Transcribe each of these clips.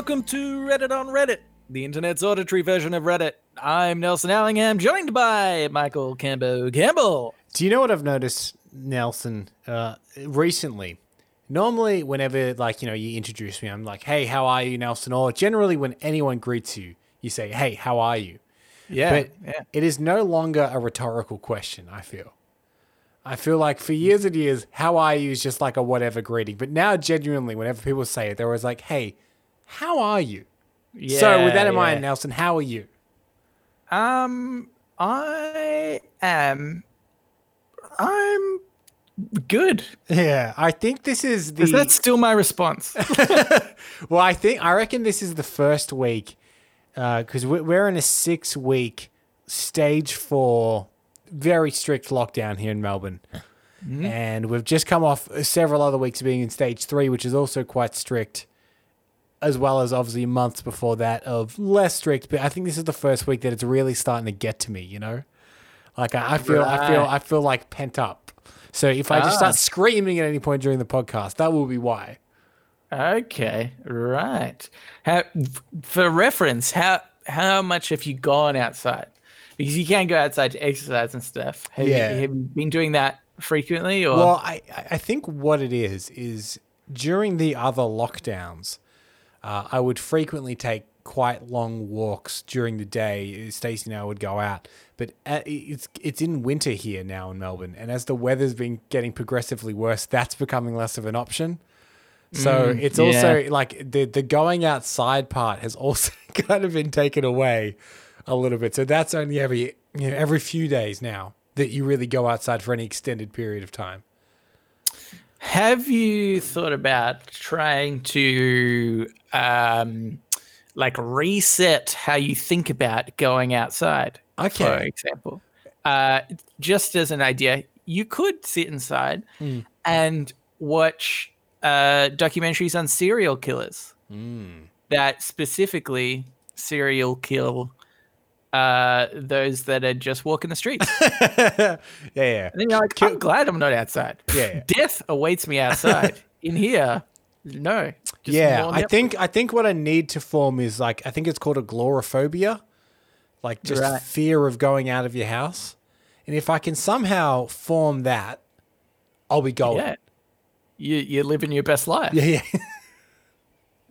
Welcome to Reddit on Reddit, the internet's auditory version of Reddit. I'm Nelson Allingham, joined by Michael Cambo Campbell. Do you know what I've noticed, Nelson, uh, recently? Normally, whenever like you know you introduce me, I'm like, "Hey, how are you, Nelson?" Or generally, when anyone greets you, you say, "Hey, how are you?" Yeah, But yeah. it is no longer a rhetorical question. I feel. I feel like for years and years, "How are you?" is just like a whatever greeting. But now, genuinely, whenever people say it, they're always like, "Hey, how are you?" so, with that in Yeah, mind. Nelson, how are you? um, I am, I'm good. Yeah, I think this is the. Is that still my response? Well, I think I reckon this is the first week because we're we're in a six week stage four, very strict lockdown here in Melbourne, and we've just come off several other weeks of being in stage three, which is also quite strict, as well as obviously months before that of less strict. But I think this is the first week that it's really starting to get to me. You know, like I, I feel, I feel, I feel like pent up. So if I just Ah. start screaming at any point during the podcast, that will be why. Okay, right. How, for reference, how how much have you gone outside? Because you can't go outside to exercise and stuff. Have, Yeah. you, have you been doing that frequently, or Well, I, I think what it is is during the other lockdowns, uh, I would frequently take quite long walks during the day. Stacey and I would go out, but uh, it's it's in winter here now in Melbourne, and as the weather's been getting progressively worse, that's becoming less of an option. So it's also like the the going outside part has also kind of been taken away a little bit. So that's only every you know, every few days now that you really go outside for any extended period of time. have you thought about trying to um, like reset how you think about going outside? Okay. For example, uh, just as an idea, you could sit inside Hmm. and watch uh, documentaries on serial killers Hmm. that specifically serial kill uh, those that are just walking the streets. yeah, yeah. And then you're like, I'm glad I'm not outside. Yeah. Death awaits me outside. In here, no. Yeah, I think I think what I need to form is like I think it's called agoraphobia, like just Right. fear of going out of your house. And if I can somehow form that, I'll be going. Yeah. You, you're living your best life. Yeah, yeah.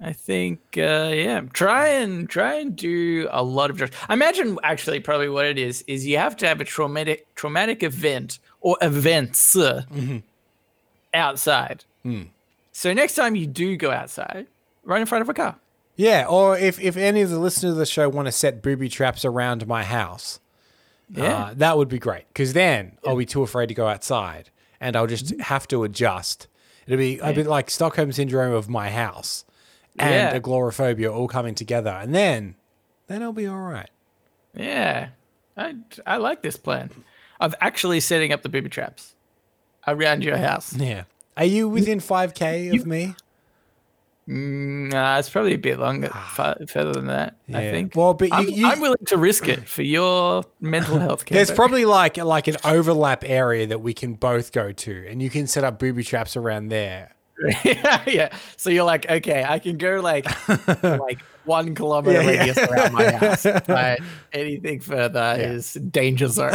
I think, uh, yeah, try and try and do a lot of drugs. I imagine actually probably what it is is you have to have a traumatic traumatic event or events uh, outside. So next time you do go outside, right in front of a car. yeah. Or if if any of the listeners of the show want to set booby traps around my house, Yeah. uh, that would be great. Because then I'll be too afraid to go outside, and I'll just have to adjust. It'll be a bit like Stockholm syndrome of my house and Yeah. agoraphobia all coming together, and then then I'll be all right. Yeah, I I like this plan of actually setting up the booby traps around your house. Yeah. Are you within five k of me? Mm, Nah, it's probably a bit longer, far, further than that. I think. Well, but you- I'm, you- I'm willing to risk it for your mental health care. There's probably like like an overlap area that we can both go to, and you can set up booby traps around there. yeah, yeah. So you're like, okay, I can go like like one kilometer Yeah, yeah. radius around my house, but anything further is danger zone.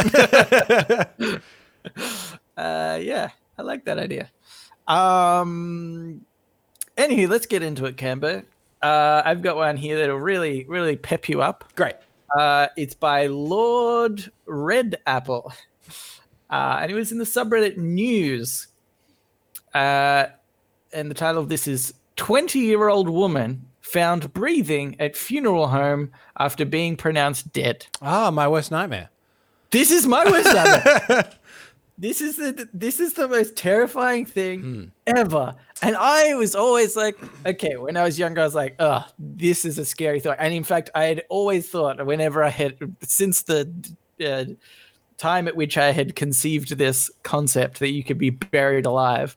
uh, yeah, I like that idea. Um, anywho, let's get into it, Cambo. Uh, I've got one here that'll really, really pep you up. Great. Uh, it's by Lord Red Apple, uh, and it was in the subreddit news. Uh, and the title of this is 20 year old woman found breathing at funeral home after being pronounced dead. Ah, my worst nightmare. This is my worst nightmare. this is the this is the most terrifying thing ever. And I was always like, okay, when I was younger, I was like, oh, this is a scary thought. And in fact, I had always thought whenever I had since the uh, time at which I had conceived this concept that you could be buried alive,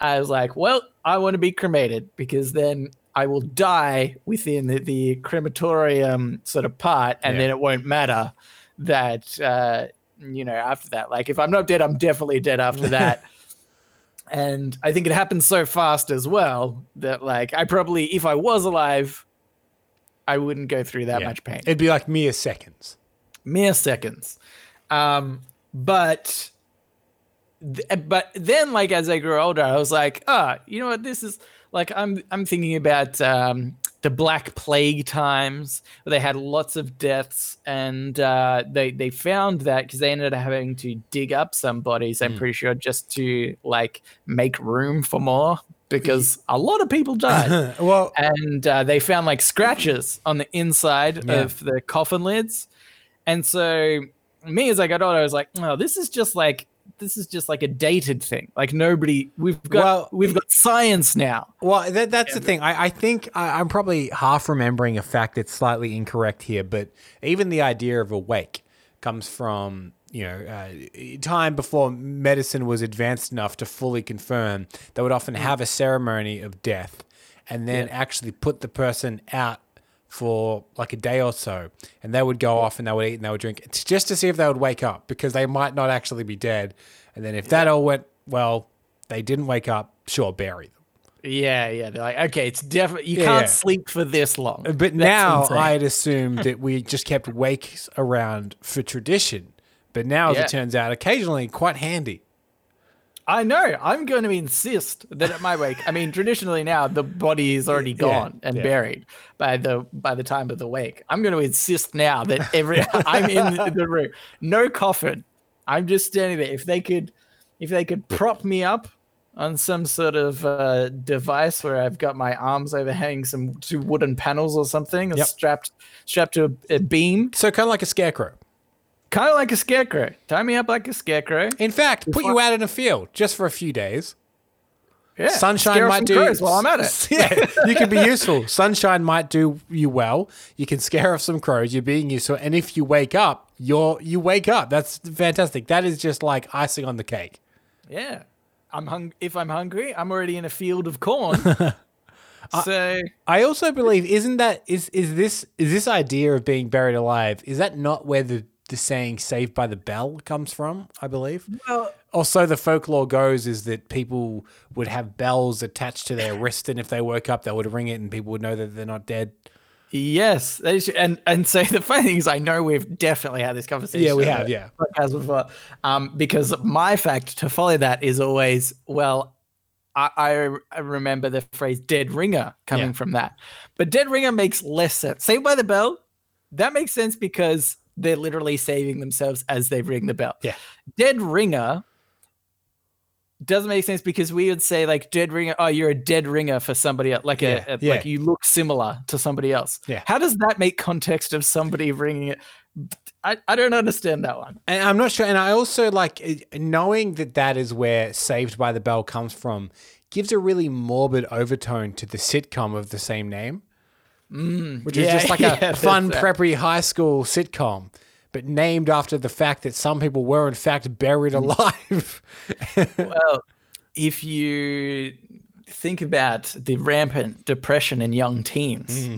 I was like, well, I want to be cremated because then I will die within the, the crematorium sort of part, and Yeah. then it won't matter that uh, you know after that. Like if I'm not dead, I'm definitely dead after that. and I think it happened so fast as well that like I probably, if I was alive I wouldn't go through that Yeah. much pain. It'd be like mere seconds. mere seconds. Um, but but then like as I grew older, I was like, ah, you know what? This is like I'm I'm thinking about um, the Black Plague times where they had lots of deaths, and uh, they they found that because they ended up having to dig up some bodies. I'm pretty sure just to like make room for more because a lot of people died well, and uh, they found like scratches on the inside Yeah. of the coffin lids. And so, me as I got older, I was like, "Oh, this is just like this is just like a dated thing. Like nobody, we've got Well, we've got science now." Well, that, that's the thing. I, I think I, I'm probably half remembering a fact that's slightly incorrect here, but even the idea of a wake comes from you know uh, time before medicine was advanced enough to fully confirm. They would often have a ceremony of death, and then actually put the person out for like a day or so, and they would go off and they would eat and they would drink it's just to see if they would wake up because they might not actually be dead. And then if that all went well, they didn't wake up. Sure, bury them. Yeah, yeah. They're like, okay, it's definitely you Yeah, can't yeah. sleep for this long. Uh, but That's now insane. I had assumed that we just kept wakes around for tradition. But now, as Yeah. it turns out, occasionally quite handy. I know. I'm going to insist that at my wake. I mean, traditionally now the body is already gone and yeah. buried by the by the time of the wake. I'm going to insist now that every I'm in the room, no coffin. I'm just standing there. If they could, if they could prop me up on some sort of uh, device where I've got my arms overhanging some two wooden panels or something, and Yep. strapped strapped to a, a beam, So, kind of like a scarecrow. Kind of like a scarecrow. Tie me up like a scarecrow. In fact, put you out in a field just for a few days. Yeah, Sunshine might do. crows while I'm at it. yeah, you can be useful. Sunshine might do you well. You can scare off some crows. You're being useful, and if you wake up, you're you wake up. That's fantastic. That is just like icing on the cake. Yeah. I'm hung if I'm hungry, I'm already in a field of corn. so I also believe isn't that is is this is this idea of being buried alive is that not where the the saying "saved by the bell" comes from? I believe. well, Also, the folklore goes is that people would have bells attached to their wrist, and if they woke up, they would ring it, and people would know that they're not dead. yes, they should, and and so the funny thing is, I know we've definitely had this conversation. Yeah, we have, yeah. podcast before. Um, because my fact to follow that is always well. I, I I remember the phrase "dead ringer" coming Yeah. from that, but "dead ringer" makes less sense. Saved by the Bell, that makes sense because they're literally saving themselves as they ring the bell. Yeah. dead ringer doesn't make sense because we would say like dead ringer oh you're a dead ringer for somebody else like Yeah, a, a- yeah. like you look similar to somebody else Yeah. how does that make context of somebody ringing it I, I don't understand that one And I'm not sure. And I also like eh, knowing that that is where Saved by the Bell comes from gives a really morbid overtone to the sitcom of the same name, which is just like a that's fun that. preppy high school sitcom, but named after the fact that some people were in fact buried Mm. alive. well if you think about the rampant depression in young teens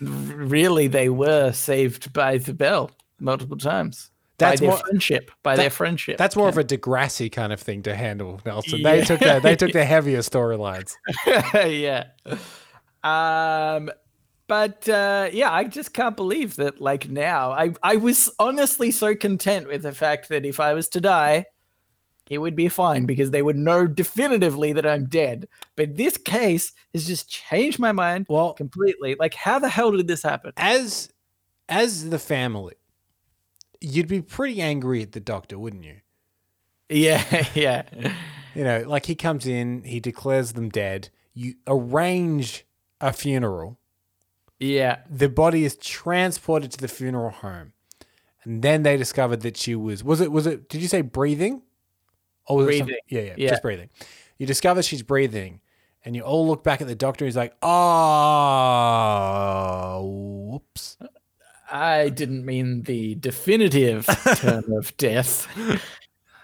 Mm. really they were saved by the bell multiple times That's by their more- friendship by their friendship That's more of a Degrassi kind of thing to handle, Nelson. They took the, they took the heavier storylines. yeah. Um, but uh, yeah, I just can't believe that. Like now, I I was honestly so content with the fact that if I was to die, it would be fine because they would know definitively that I'm dead. But this case has just changed my mind Well- completely. Like, how the hell did this happen? As as the family, you'd be pretty angry at the doctor, wouldn't you? Yeah, yeah, You know, like he comes in, he declares them dead. You arrange a funeral. Yeah. The body is transported to the funeral home, and then they discovered that she was was it was it? Did you say breathing? Or was it some- yeah, yeah, Yeah. just breathing. You discover she's breathing, and you all look back at the doctor. He's like, "Oh, whoops." I didn't mean the definitive term of death.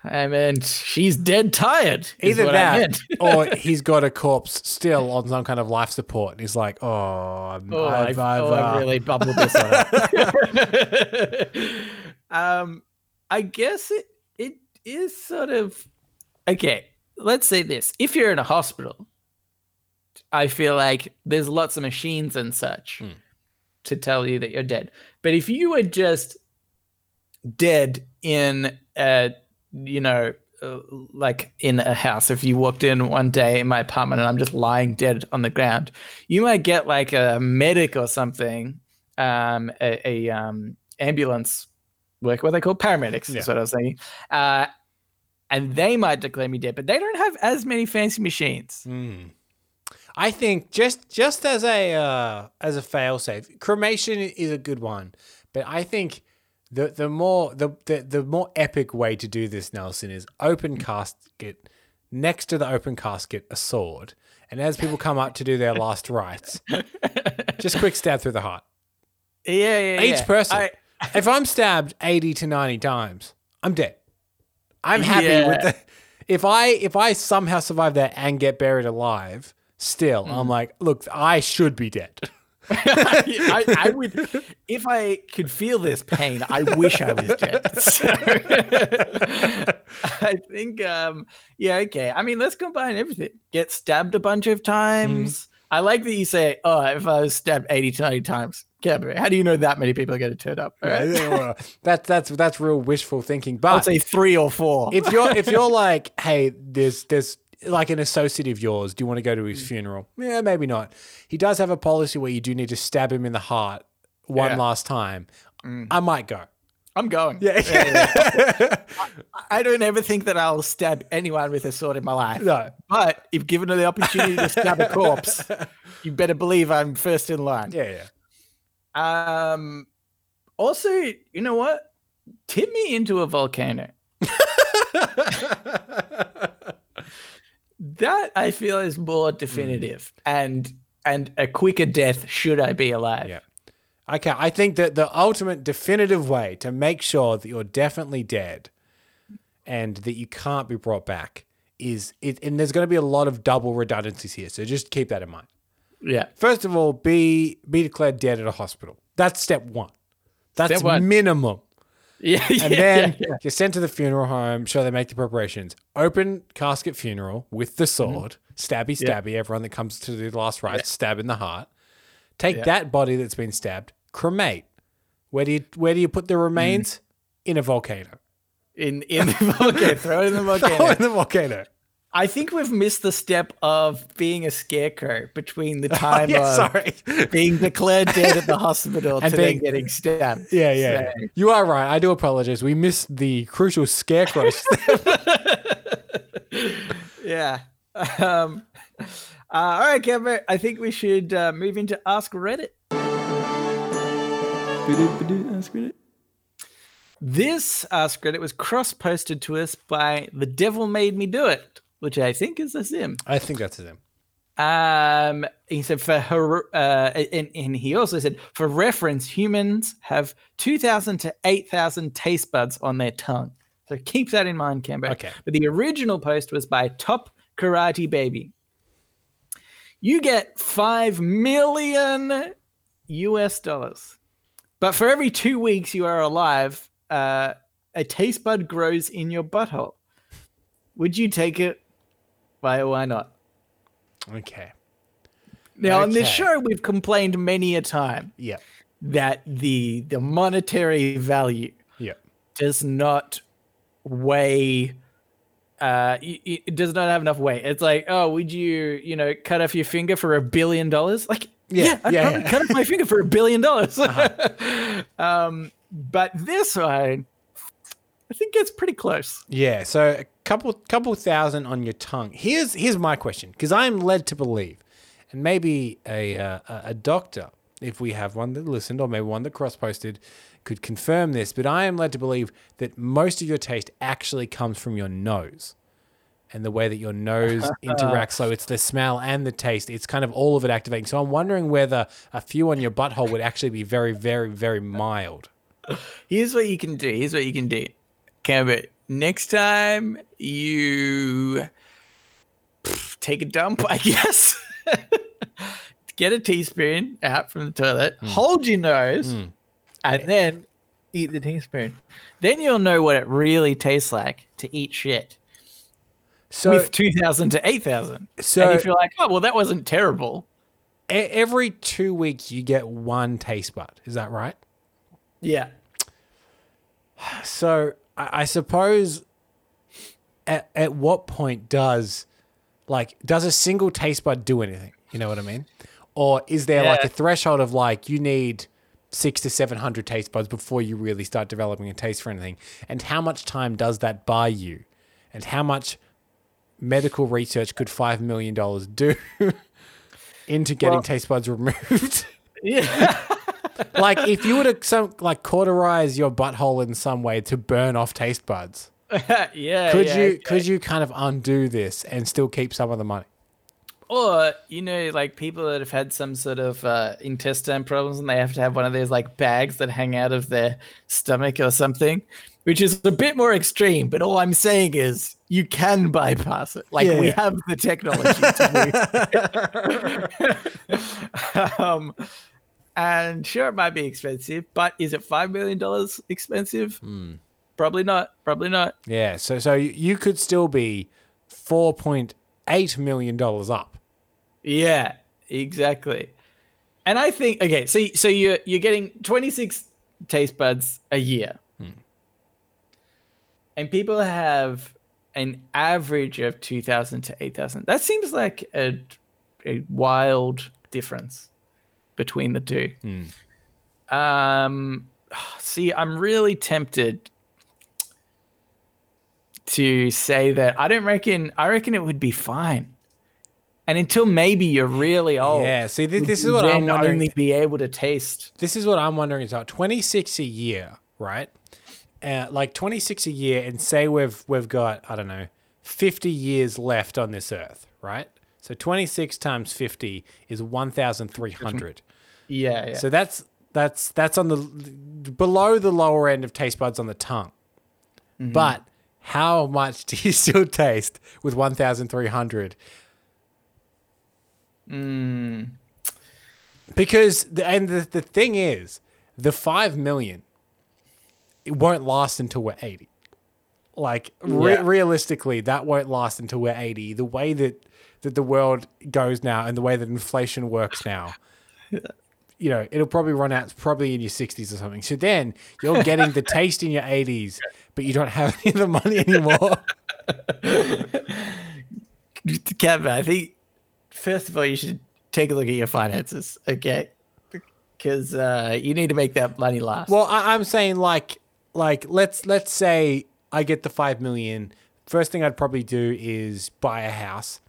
I mean, she's dead tired. is Either what that, or he's got a corpse still on some kind of life support, and he's like, "Oh, Oh, I've, I've, oh, I've uh, really bubbled this up. um, I guess it it is sort of okay. Let's say this: if you're in a hospital, I feel like there's lots of machines and such. to tell you that you're dead. But if you were just dead in a, you know, uh, like in a house, if you walked in one day in my apartment and I'm just lying dead on the ground, you might get like a medic or something, um, a, a um, ambulance work, what they call paramedics. Yeah. That's what I was saying. Uh, and they might declare me dead, but they don't have as many fancy machines. Hmm. I think just just as a uh, as a failsafe, cremation is a good one, but I think the the more the, the the more epic way to do this, Nelson, is open casket next to the open casket a sword, and as people come up to do their last rites, just quick stab through the heart. Yeah, yeah, Each yeah. person. I- if I'm stabbed eighty to ninety times, I'm dead. I'm happy with Yeah. the. If I if I somehow survive that and get buried alive, still Mm. I'm like, look, I should be dead. I, I would, if I could feel this pain, I wish I was dead. So, I think, um, yeah, okay. I mean, let's combine everything. Get stabbed a bunch of times. I like that you say, "Oh, if I was stabbed eighty to ninety times." How do you know that many people are going to turn up? Right. that's that's that's real wishful thinking. But I'd say three or four. if you're if you're like, hey, there's there's like an associate of yours, do you want to go to his funeral? Yeah, maybe not. He does have a policy where you do need to stab him in the heart one Yeah. last time. I might go. I'm going. Yeah. I don't ever think that I'll stab anyone with a sword in my life. No. But if given the opportunity to stab a corpse, you better believe I'm first in line. Yeah, yeah. Um. Also, you know what? Tip me into a volcano. that I feel is more mm. definitive and and a quicker death should I be alive. Yeah. Okay, I think that the ultimate definitive way to make sure that you're definitely dead and that you can't be brought back is it and there's going to be a lot of double redundancies here. So just keep that in mind. Yeah. First of all, be be declared dead at a hospital. That's step 1. That's Step one. minimum. Yeah. And yeah, then yeah, yeah. you're sent to the funeral home, sure they make the preparations. Open casket funeral with the Mm-hmm. sword, stabby stabby, everyone that comes to the last rites, stab in the heart. Take that body that's been stabbed, cremate. Where do you where do you put the remains? In a volcano. in in the volcano. Throw it in the Throw volcano. in the volcano. I think we've missed the step of being a scarecrow between the time yeah, of sorry. being declared dead at the hospital And to being- then getting stabbed. Yeah, yeah. So- You are right. I do apologize. We missed the crucial scarecrow step. Yeah. Um, uh, all right, Kevin. I think we should uh, move into Ask Reddit. Ask Reddit. This Ask Reddit was cross posted to us by The Devil Made Me Do It, which I think is a sim. I think that's him. Um, he said for her, uh, and, and he also said for reference, humans have 2,000 to 8,000 taste buds on their tongue. So keep that in mind, Cambo. Okay. But the original post was by Top Karate Baby. You get 5 million US dollars. But for every two weeks you are alive, uh, a taste bud grows in your butthole. Would you take it? Why why not? Okay. Now on this show, we've complained many a time Yeah. that the the monetary value Yeah. does not weigh. Uh, it does not have enough weight. It's like, oh, would you, you know, cut off your finger for a billion dollars? Like, Yeah, yeah, I'd yeah, yeah. cut off my finger for a billion dollars. um, but this one, I think gets pretty close. Yeah, so couple couple thousand on your tongue. Here's here's my question because I'm led to believe, and maybe a uh, a a doctor, if we have one that listened, or maybe one that cross posted, could confirm this. But I am led to believe that most of your taste actually comes from your nose, and the way that your nose interacts. So it's the smell and the taste. It's kind of all of it activating. So I'm wondering whether a few on your butthole would actually be very very very mild. Here's what you can do. Here's what you can do. Cambit, next time you pff, take a dump, I guess. Get a teaspoon out from the toilet, Hmm. hold your nose, and then eat the teaspoon. Then you'll know what it really tastes like to eat shit So with 2,000 to 8,000. So- and if you're like, oh, well, that wasn't terrible, every two weeks you get one taste bud. Is that right? Yeah. So I, I suppose at at what point does like does a single taste bud do anything? You know what I mean? Or is there like a threshold of like you need six to seven hundred taste buds before you really start developing a taste for anything? And how much time does that buy you? And how much medical research could five million dollars do into getting Well- taste buds removed? Yeah. like if you were to some like cauterize your butthole in some way to burn off taste buds, yeah. could yeah, you okay. could you kind of undo this and still keep some of the money? Or, you know, like people that have had some sort of uh, intestine problems and they have to have one of those like bags that hang out of their stomach or something, which is a bit more extreme. But all I'm saying is you can bypass it. Like Yeah, we yeah. have the technology to do. um, and sure, it might be expensive, but is it $5 million expensive? Hmm. Probably not. Probably not. Yeah, so so you could still be four point eight million dollars up. Yeah, exactly. And I think okay, so so you're you're getting 26 taste buds a year. And people have an average of 2000 to 8000. That seems like a a wild difference between the two. Um see, I'm really tempted to say that I don't reckon I reckon it would be fine. And until maybe you're really old. Yeah, see, thi- this is what I'm wondering. Only be able to taste. This is what I'm wondering about. Twenty six a year, right? Uh, like twenty six a year, and say we've we've got I don't know fifty years left on this earth, right? So twenty six times fifty is one thousand three hundred. Yeah, yeah. So that's that's that's on the below the lower end of taste buds on the tongue. Mm-hmm. But how much do you still taste with 1300? Mm, Because the, and the, the thing is, the 5 million it won't last until we're 80. Like re- Yeah. realistically, that won't last until we're 80. The way that that the world goes now and the way that inflation works now. You know, it'll probably run out probably in your 60s or something. So then you're getting the taste in your 80s, but you don't have any of the money anymore. Kevin, I think first of all you should take a look at your finances, okay? Because uh, you need to make that money last. Well, I, I'm saying like like let's let's say I get the five million. First thing I'd probably do is buy a house.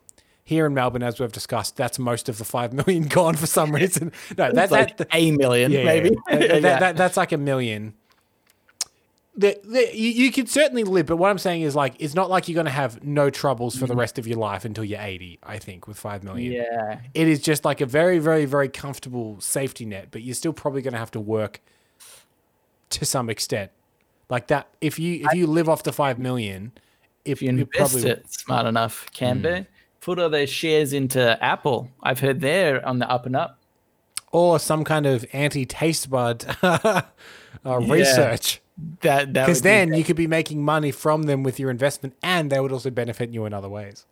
Here in Melbourne, as we've discussed, that's most of the five million gone for some reason. No, that's It's like that, a million, yeah, maybe. yeah. That- that- that- that's like a million. The, the, you, you could certainly live, but what I'm saying is like it's not like you're going to have no troubles for the rest of your life until you're 80. I think with five million, yeah. it is just like a very, very, very comfortable safety net, but you're still probably going to have to work to some extent. Like that, if you if you live off the five million, if If you invest probably it smart enough, can Hmm. be. Put all those shares into Apple. I've heard they're on the up and up. or some kind of anti-taste bud uh, research, That that because would be then you could be making money from them with your investment, and they would also benefit you in other ways.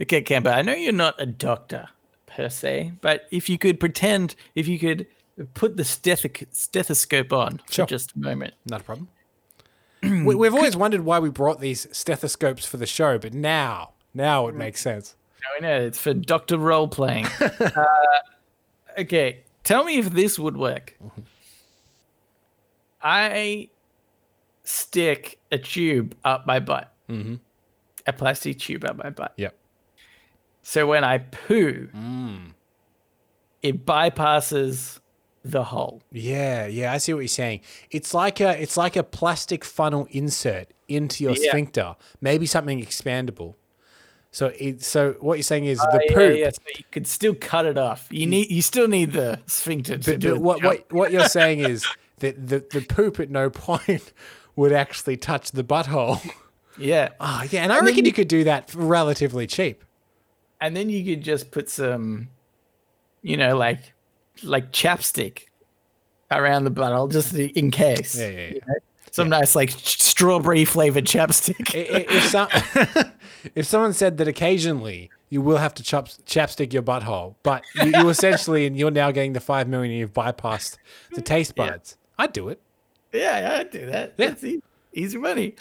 Okay, Camper, I know you're not a doctor per se, but if you could pretend, if you could put the stethosc- stethoscope on Sure. for just a moment. Not a problem. we, we've always wondered why we brought these stethoscopes for the show, but now, now it makes sense. No, no, it's for doctor role playing. uh, okay, tell me if this would work. I stick a tube up my butt, Mhm. a plastic tube up my butt. Yep. So when I poo, Mm. it bypasses the hole. Yeah, yeah, I see what you're saying. It's like a it's like a plastic funnel insert into your Yeah. sphincter, maybe something expandable. So it so what you're saying is Oh, the yeah, poop. yeah, so you could still cut it off. You need, you still need the sphincter to But, do but what, what what you're saying is that the, the poop at no point would actually touch the butthole. Yeah, Oh yeah, and I And reckon you you- could do that for relatively cheap. and then you could just put some, you know, like like chapstick around the butthole just in case. Yeah, yeah, yeah. Some nice like strawberry flavored chapstick. If some if someone said that occasionally you will have to chop, chapstick your butthole. But you, you essentially, and you're now getting the five million. You've bypassed the taste Yeah. buds. I'd do it. Yeah, yeah, I'd do that. Yeah. That's easy, easy money.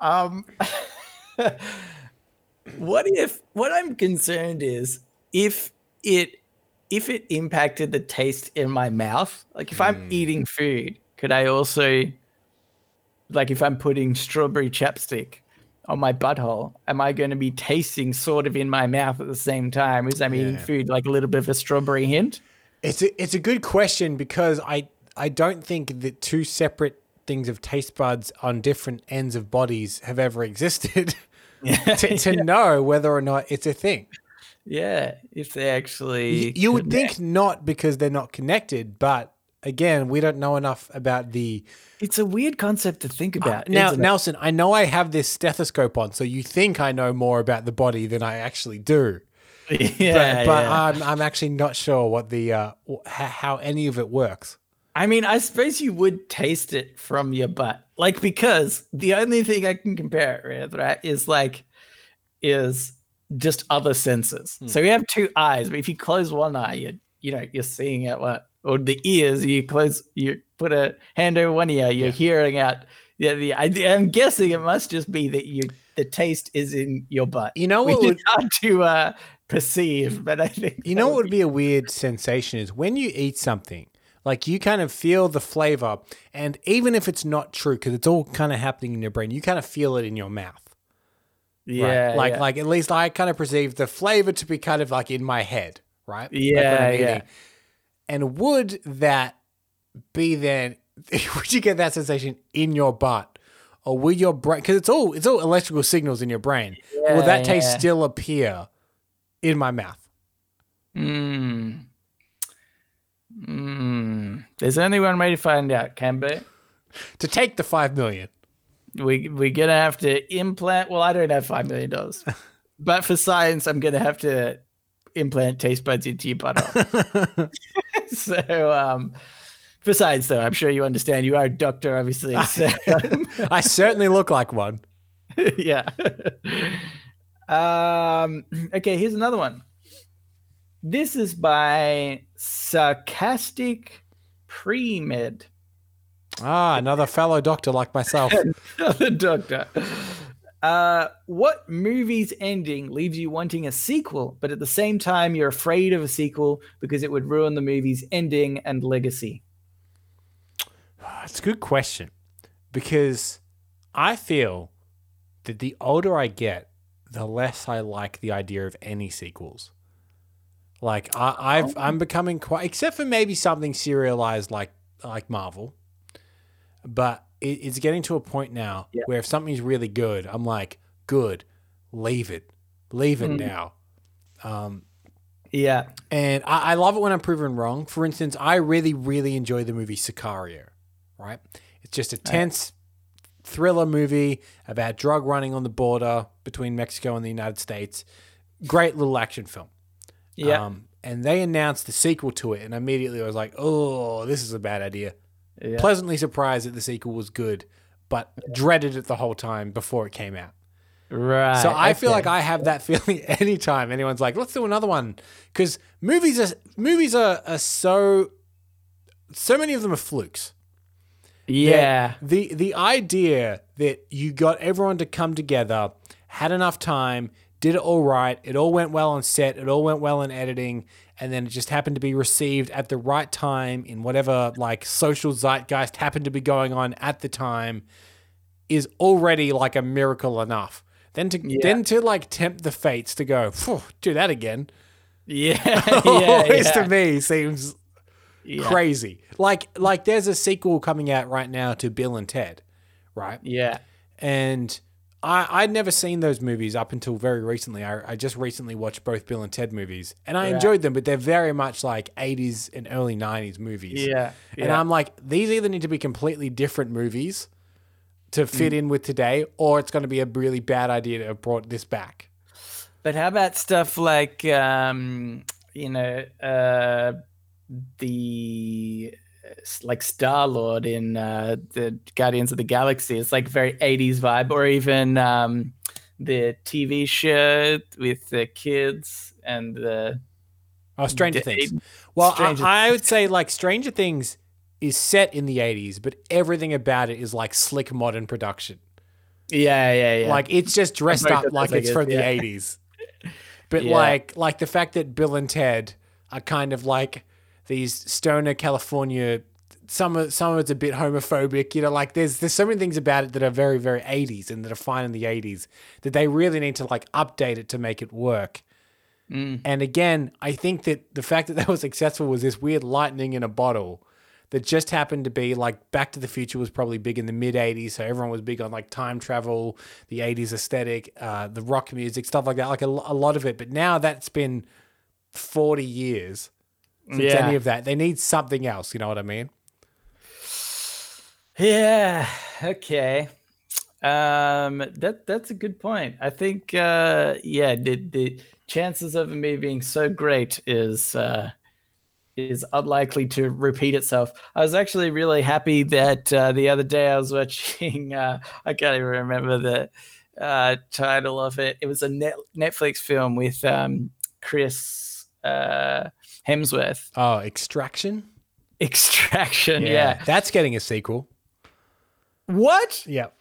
Um, what if? What I'm concerned is if it if it impacted the taste in my mouth. Like if I'm eating food, could I also like if I'm putting strawberry chapstick on my butthole, am I going to be tasting sort of in my mouth at the same time? As I'm eating food, like a little bit of a strawberry hint? It's a, it's a good question because I I don't think that two separate things of taste buds on different ends of bodies have ever existed. To, to know whether or not it's a thing. Yeah, if they actually You, you would think not because they're not connected, but again, we don't know enough about the. It's a weird concept to think about. Now. Nelson, I know I have this stethoscope on, so you think I know more about the body than I actually do. yeah, but but yeah. I'm, I'm actually not sure what the uh, how any of it works. I mean, I suppose you would taste it from your butt, like because the only thing I can compare it with, right, is like, is just other senses. Hmm. So we have two eyes, but if you close one eye, you you know you're seeing out what, or the ears, you close, you put a hand over one ear, you're Yeah. hearing out. Yeah, the idea. I'm guessing it must just be that you the taste is in your butt. You know what would- hard to uh, perceive, but I think You know what would be a weird sensation is when you eat something, like you kind of feel the flavor, and even if it's not true, because it's all kind of happening in your brain, you kind of feel it in your mouth. right? Yeah, like yeah. like at least I kind of perceive the flavor to be kind of like in my head, right? Like Yeah, I'm yeah. And would that be then? Would you get that sensation in your butt, or will your brain? Because it's all it's all electrical signals in your brain. will Yeah, that taste yeah. still appear in my mouth? Mm. Mm. There's only one way to find out, Cambo. To take the five million. We we're gonna have to implant. Well, I don't have five million dollars, but for science, I'm gonna have to implant taste buds into your butthole. so, um, science, though, I'm sure you understand. You are a doctor, obviously. So, I certainly look like one. yeah. Um. Okay. Here's another one. This is by Sarcastic Pre-Med. Ah, another fellow doctor like myself. the doctor. Uh, what movie's ending leaves you wanting a sequel, but at the same time you're afraid of a sequel because it would ruin the movie's ending and legacy? It's a good question because I feel that the older I get, the less I like the idea of any sequels. Like I, I've, I'm becoming quite, except for maybe something serialized like like Marvel, but it, it's getting to a point now Yeah. where if something's really good, I'm like, good, leave it, leave it Mm. now. Um, Yeah. and I, I love it when I'm proven wrong. For instance, I really, really enjoy the movie Sicario, right? It's just a tense thriller movie about drug running on the border between Mexico and the United States. Great little action film. Yeah. Um, and they announced the sequel to it, and immediately I was like, oh, this is a bad idea. Yeah. Pleasantly surprised that the sequel was good, but dreaded it the whole time before it came out. Right. So I feel like I have that feeling anytime anyone's like, let's do another one. Because movies are movies are, are so so many of them are flukes. Yeah. The the idea that you got everyone to come together, had enough time, did it all right, it all went well on set, it all went well in editing, and then it just happened to be received at the right time in whatever like social zeitgeist happened to be going on at the time is already like a miracle enough. Then to Yeah. then to like tempt the fates to go, do that again. Yeah. yeah. Always yeah. to me seems crazy. Like like there's a sequel coming out right now to Bill and Ted, right? Yeah. And I I'd never seen those movies up until very recently. I, I just recently watched both Bill and Ted movies, and I Yeah. enjoyed them, but they're very much like 80s and early 90s movies. Yeah. And yeah. I'm like, these either need to be completely different movies to fit in with today, or it's going to be a really bad idea to have brought this back. But how about stuff like, um, you know, uh, the like Star Lord in uh, the Guardians of the Galaxy? It's like very '80s vibe, or even um, the TV show with the kids and the Oh, Stranger the- Things. Well, Stranger I, I would say like Stranger Things is set in the 80s, but everything about it is like slick modern production. yeah, yeah, yeah. Like it's just dressed up like it's guess, from yeah. the 80s. But Yeah. like like the fact that Bill and Ted are kind of like these stoner California some of some of it's a bit homophobic, you know, like there's there's so many things about it that are very very 80s and that are fine in the 80s that they really need to like update it to make it work. Mm. And again, I think that the fact that that was successful was this weird lightning in a bottle that just happened to be like Back to the Future was probably big in the mid 80s. So everyone was big on like time travel, the 80s aesthetic, uh, the rock music, stuff like that, like a, a lot of it. But now that's been 40 years since Yeah. any of that. They need something else. You know what I mean? Yeah. Okay. Um, that that's a good point. I think. Uh, yeah. The the chances of me being so great is uh, is unlikely to repeat itself. I was actually really happy that uh, the other day I was watching. Uh, I can't even remember the uh, title of it. It was a net, Netflix film with um, Chris uh, Hemsworth. Oh, Extraction? Extraction. yeah. That's getting a sequel. What? Yep.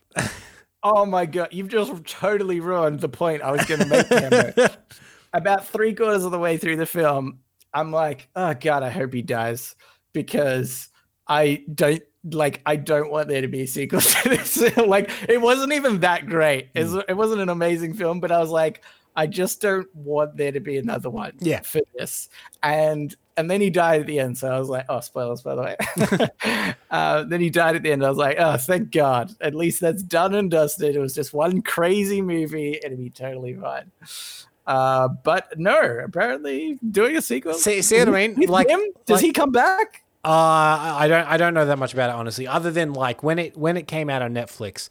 Oh my god, you've just totally ruined the point I was going to make. About three quarters of the way through the film, I'm like, oh god, I hope he dies because I don't like. I don't want there to be a sequel to this. like, it wasn't even that great. Hmm. It wasn't an amazing film, but I was like, I just don't want there to be another one. Yeah. for this. And and then he died at the end, so I was like, oh, spoilers by the way. uh, then he died at the end. I was like, oh, thank God. At least that's done and dusted. It was just one crazy movie. It'd be totally fine. Uh, but no, apparently doing a sequel. See- see what I mean? Like- him? Does like- he come back? Uh, I I don't I don't know that much about it honestly. Other than like when it when it came out on Netflix,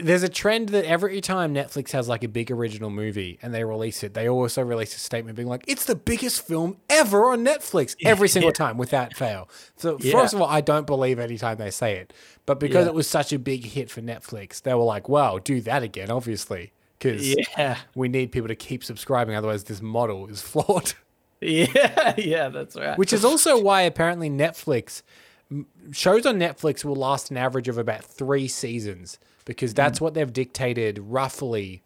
there's a trend that every time Netflix has like a big original movie and they release it, they also release a statement being like, "It's the biggest film ever on Netflix." Every single time, without fail. So Yeah. first of all, I don't believe any time they say it, but because Yeah. it was such a big hit for Netflix, they were like, "Wow, do that again," obviously, because Yeah. we need people to keep subscribing, otherwise this model is flawed. Yeah. Yeah, that's right. Which is also why apparently Netflix shows on Netflix will last an average of about three seasons because that's what they've dictated roughly.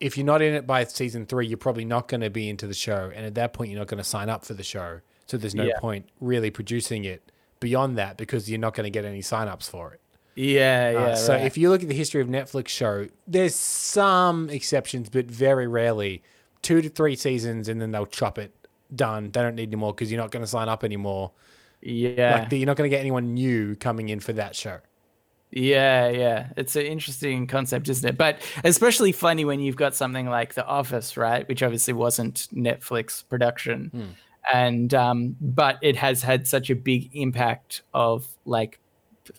If you're not in it by season three, you're probably not going to be into the show, and at that point, you're not going to sign up for the show. So there's no Yeah. point really producing it beyond that because you're not going to get any signups for it. yeah, yeah. Uh, so right. if you look at the history of Netflix show, there's some exceptions, but very rarely two to three seasons, and then they'll chop it. Done. They don't need any more because you're not going to sign up anymore. yeah. Like you're not going to get anyone new coming in for that show. Yeah, yeah. It's an interesting concept, isn't it? But especially funny when you've got something like The Office, right? Which obviously wasn't Netflix production. Hmm. And um, but it has had such a big impact of like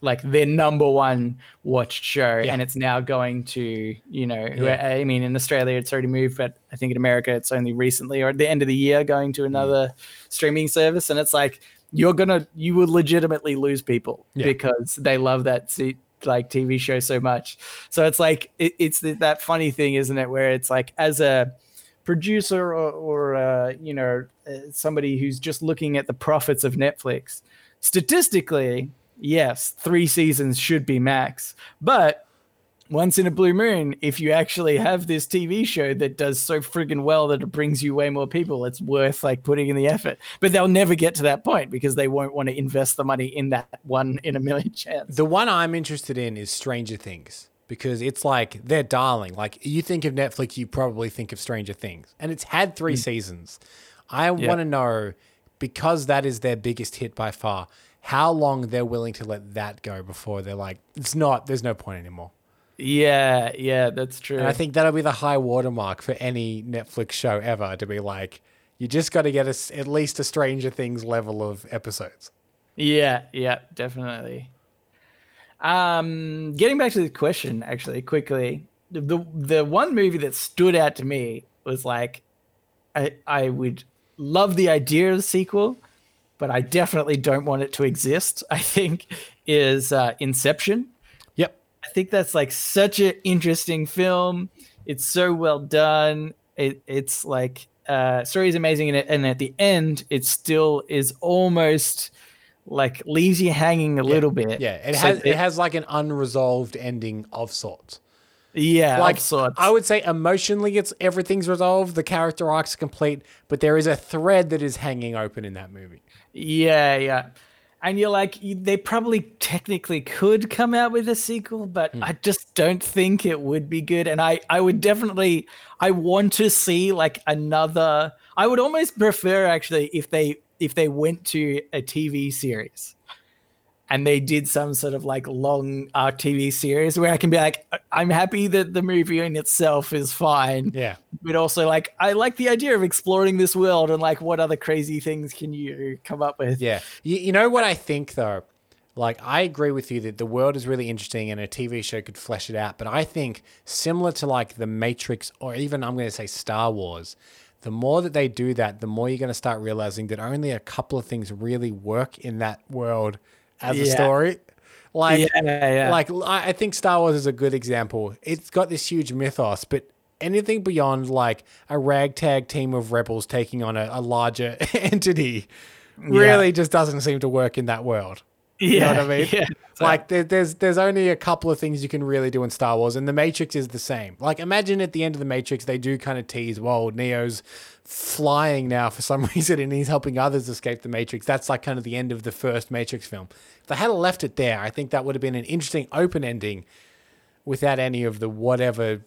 like their number one watched show Yeah. and it's now going to you know Yeah. i mean in australia it's already moved but i think in america it's only recently or at the end of the year going to another streaming service and it's like you're gonna you will legitimately lose people Yeah. because they love that se- like tv show so much so it's like it, it's th- that funny thing isn't it where it's like as a producer or, or uh, you know uh, somebody who's just looking at the profits of netflix statistically yes three seasons should be max but once in a blue moon, if you actually have this TV show that does so friggin' well that it brings you way more people, it's worth like putting in the effort. But they'll never get to that point because they won't want to invest the money in that one in a million chance. The one I'm interested in is Stranger Things because it's like they're darling. Like you think of Netflix, you probably think of Stranger Things, and it's had three mm. seasons. I want to know because that is their biggest hit by far. How long they're willing to let that go before they're like, it's not. There's no point anymore. Yeah, yeah, that's true. And I think that'll be the high watermark for any Netflix show ever to be like, you just got to get us at least a Stranger Things level of episodes. Yeah, yeah, definitely. Um, getting back to the question, actually, quickly, the the one movie that stood out to me was like, I I would love the idea of the sequel, but I definitely don't want it to exist. I think is uh, Inception. Think that's like such an interesting film. it's so well done. It it's like uh story is amazing and, and at the end it still is almost like leaves you hanging a little bit. Yeah, it So has it has like an unresolved ending of sorts. yeah, Like. I would say emotionally it's everything's resolved, the character arcs complete, but there is a thread that is hanging open in that movie. Yeah, yeah. And you're like, they probably technically could come out with a sequel, but Hmm. I just don't think it would be good. And I, I would definitely, I want to see like another. I would almost prefer actually if they if they went to a TV series, and they did some sort of like long uh, arc TV series where I can be like, "I- I'm happy that the movie in itself is fine, Yeah. but also like I like the idea of exploring this world and like what other crazy things can you come up with? Yeah. You, you know what I think though? Like I agree with you that the world is really interesting and a TV show could flesh it out, but I think similar to like The Matrix or even I'm going to say Star Wars, the more that they do that, the more you're going to start realizing that only a couple of things really work in that world as a story. Like yeah, yeah. like I think Star Wars is a good example. It's got this huge mythos, but anything beyond like a ragtag team of rebels taking on a, a larger entity really just doesn't seem to work in that world. yeah, You know what I mean? Yeah, Like there, there's there's only a couple of things you can really do in Star Wars, and the Matrix is the same. Like imagine at the end of the Matrix, they do kind of tease, "Whoa, Neo's flying now for some reason, and he's helping others escape the Matrix." That's like kind of the end of the first Matrix film. If they had left it there, I think that would have been an interesting open ending, without any of the whatever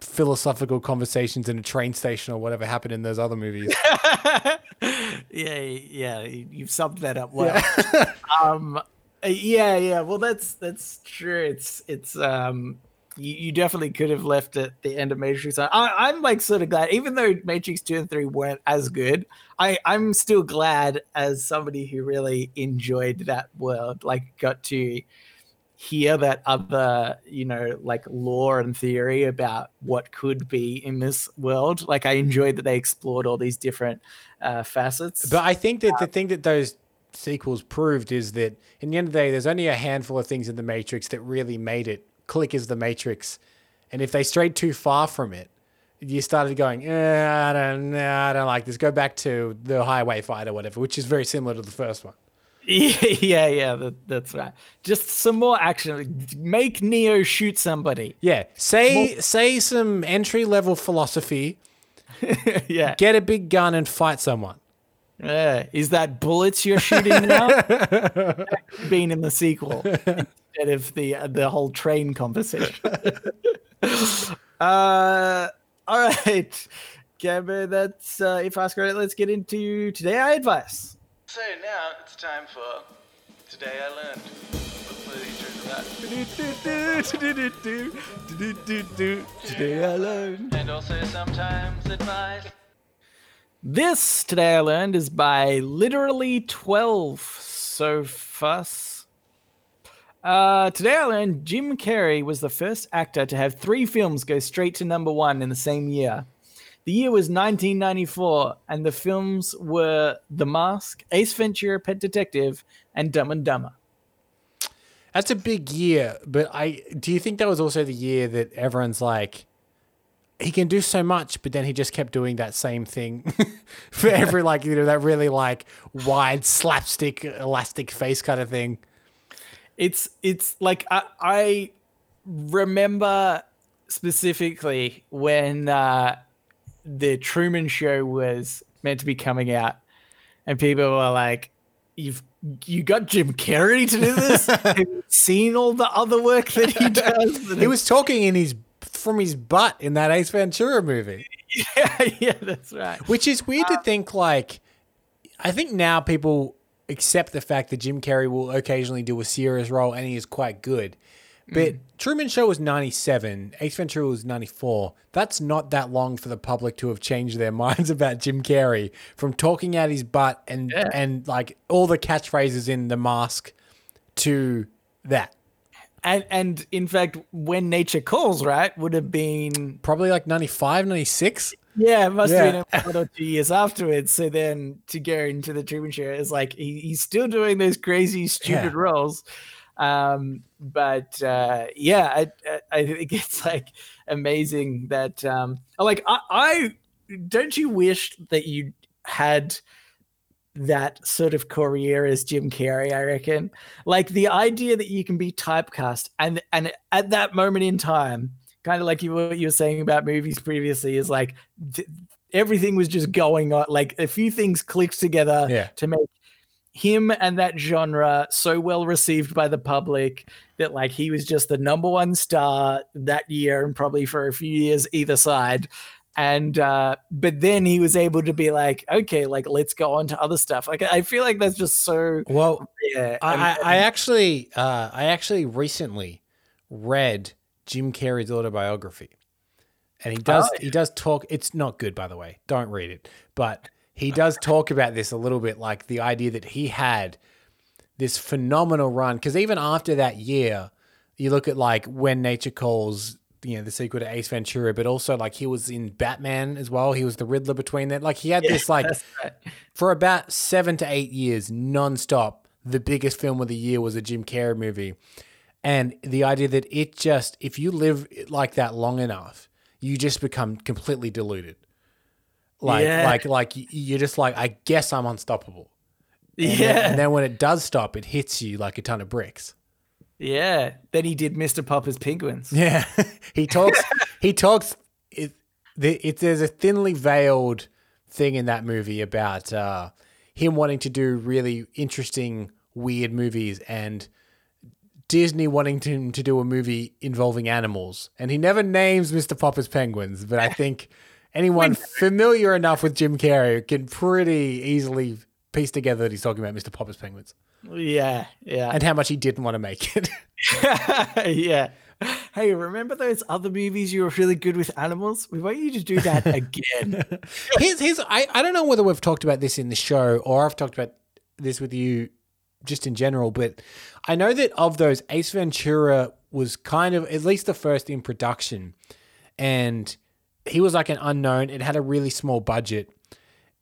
philosophical conversations in a train station or whatever happened in those other movies. yeah, yeah. you- You've summed that up well. um, uh, yeah, yeah. Well, that's that's true. It's it's um, you, you definitely could have left at the end of Matrix. I, I'm like sort of glad, even though Matrix two and three weren't as good. I I'm still glad as somebody who really enjoyed that world, like got to hear that other you know like lore and theory about what could be in this world like i enjoyed that they explored all these different uh facets But I think that the thing that those sequels proved is that in the end of the day, there's only a handful of things in the Matrix that really made it click is the Matrix. And if they strayed too far from it, you started going, eh, I don't know, I don't like this. Go back to the highway fight or whatever, which is very similar to the first one. yeah yeah that, that's right just some more action make neo shoot somebody Yeah. Say say some entry level philosophy, yeah get a big gun and fight someone. Yeah. is that bullets you're shooting now being in the sequel instead of the the whole train conversation uh all right Gabber, that's uh, if asked right, let's get into today I advise. So now it's time for Today I Learned. Hopefully the intro's that. Today I learned. And also sometimes advice. This today I learned is by literally 12 so fuss. Uh, today I learned Jim Carrey was the first actor to have three films go straight to number one in the same year. The year was 1994, and the films were The Mask, Ace Ventura, Pet Detective, and Dumb and Dumber. That's a big year, but I do you think that was also the year that everyone's like he can do so much, but then he just kept doing that same thing for every like you know that really like wide slapstick elastic face kind of thing. it's it's like I, I remember specifically when uh, the Truman Show was meant to be coming out, and people were like, "You've you got Jim Carrey to do this? Have you seen all the other work that he does?" He was talking in his from his butt in that Ace Ventura movie, yeah, yeah, that's right. which is weird to uh, think like I think now people accept the fact that Jim Carrey will occasionally do a serious role and he is quite good. But mm. Truman Show was 97, Ace Ventura was 94. That's not that long for the public to have changed their minds about Jim Carrey from talking out his butt and Yeah. and like all the catchphrases in The Mask to that. And and in fact, when Nature Calls, right, would have been Probably like 95, 96. Yeah, it must Yeah. have been one or two years afterwards. So then to go into the Truman Show is like he, he's still doing those crazy, stupid Yeah. roles. Um, but uh, yeah, I, I- I think it's like amazing that um, like I, I don't you wish that you had that sort of career as Jim Carrey, I reckon. Like the idea that you can be typecast and and at that moment in time, kind of like you were you were saying about movies previously, is like th- everything was just going on. Like a few things clicked together Yeah. to make him and that genre so well received by the public that like he was just the number one star that year and probably for a few years either side and uh but then he was able to be like okay like let's go on to other stuff like i feel like that's just so Well, yeah I, I, I actually, uh, I actually recently read Jim Carrey's autobiography, and he does Oh, he does talk. It's not good, by the way. Don't read it, but he does talk about this a little bit, like the idea that he had this phenomenal run. Because even after that year, you look at like when nature calls. You know the sequel to Ace Ventura, but also like he was in Batman as well. He was the Riddler between that. Like he had this like right. for about seven to eight years, nonstop, the biggest film of the year was a Jim Carrey movie. And the idea that it just, if you live like that long enough, you just become completely deluded. Like, Yeah. like, like you're just like, I guess I'm unstoppable. And then- yeah and then when it does stop, it hits you like a ton of bricks. Yeah then he did mr popper's penguins Yeah, he talks. he talks. It, the, it there's a thinly veiled thing in that movie about uh, him wanting to do really interesting, weird movies, and Disney wanting to, to do a movie involving animals. And he never names Mr. Popper's penguins, but I think anyone familiar enough with Jim Carrey can pretty easily piece together that he's talking about Mr. Popper's penguins yeah yeah and how much he didn't want to make it. yeah. Hey, remember those other movies you were really good with animals? We want you to do that again. here's, here's I, I don't know whether we've talked about this in the show or I've talked about this with you just in general, but I know that of those, Ace Ventura was kind of at least the first in production, and he was like an unknown. It had a really small budget,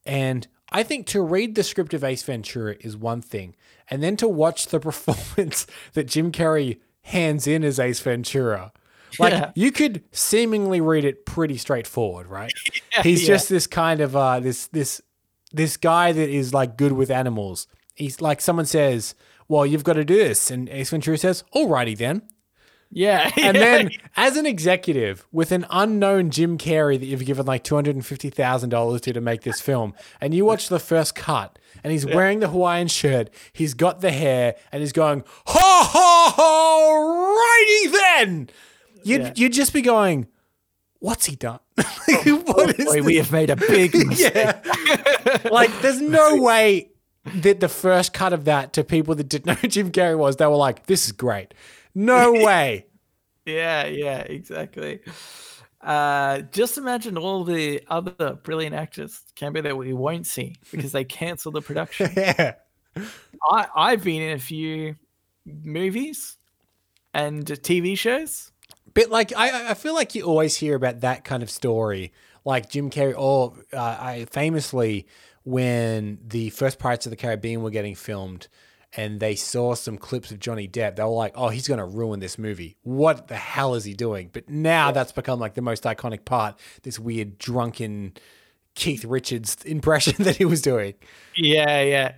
and I think to read the script of Ace Ventura is one thing, and then to watch the performance that Jim Carrey hands in as Ace Ventura. Like Yeah. you could seemingly read it pretty straightforward, right? He's yeah. just this kind of uh this this this guy that is like good with animals. He's like someone says, "Well, you've got to do this," and Ace Ventura says, "Alrighty then." Yeah. And then, as an executive with an unknown Jim Carrey that you've given like two hundred and fifty thousand dollars to to make this film, and you watch the first cut, and he's wearing the Hawaiian shirt, he's got the hair, and he's going, "Ha ha ha! Righty then." You'd Yeah. you'd just be going, "What's he done? Oh, what is Boy, this?" we have made a big mistake. Yeah. like, there's no way that the first cut of that to people that didn't know Jim Carrey was, they were like, this is great. No way. yeah, yeah, exactly. Uh, just imagine all the other brilliant actors can be that we won't see because they cancel the production. yeah. I, I've been in a few movies and TV shows. But like, I, I feel like you always hear about that kind of story, like Jim Carrey, or uh, I famously when the first Pirates of the Caribbean were getting filmed, and they saw some clips of Johnny Depp, they were like, "Oh, he's going to ruin this movie. What the hell is he doing?" But now that's become like the most iconic part. This weird drunken Keith Richards impression that he was doing. Yeah, yeah.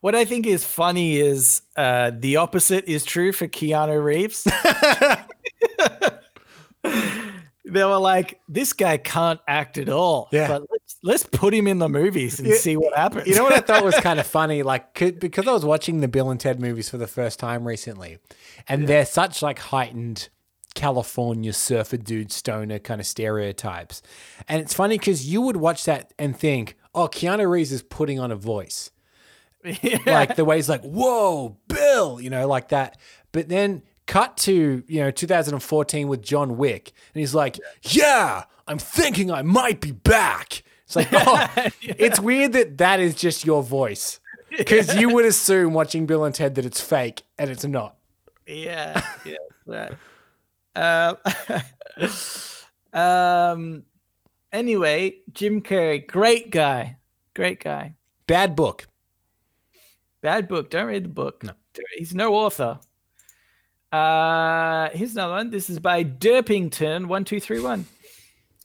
What I think is funny is uh, the opposite is true for Keanu Reeves. they were like, "This guy can't act at all." Yeah. but let's let's put him in the movies and Yeah, see what happens. You know what I thought was kind of funny, like because I was watching the Bill and Ted movies for the first time recently, and they're such like heightened California surfer dude stoner kind of stereotypes, and it's funny because you would watch that and think, oh, Keanu Reeves is putting on a voice, like the way he's like, whoa, Bill, you know, like that, but then. Cut to you know 2014 with John Wick, and he's like, "Yeah, I'm thinking I might be back." It's like, oh, it's weird that that is just your voice because you would assume watching Bill and Ted that it's fake and it's not. yeah, yeah. Um, um. Anyway, Jim Carrey, great guy, great guy. Bad book. Bad book. Don't read the book. No. He's no author. Uh, here's another one. This is by Derpington1231.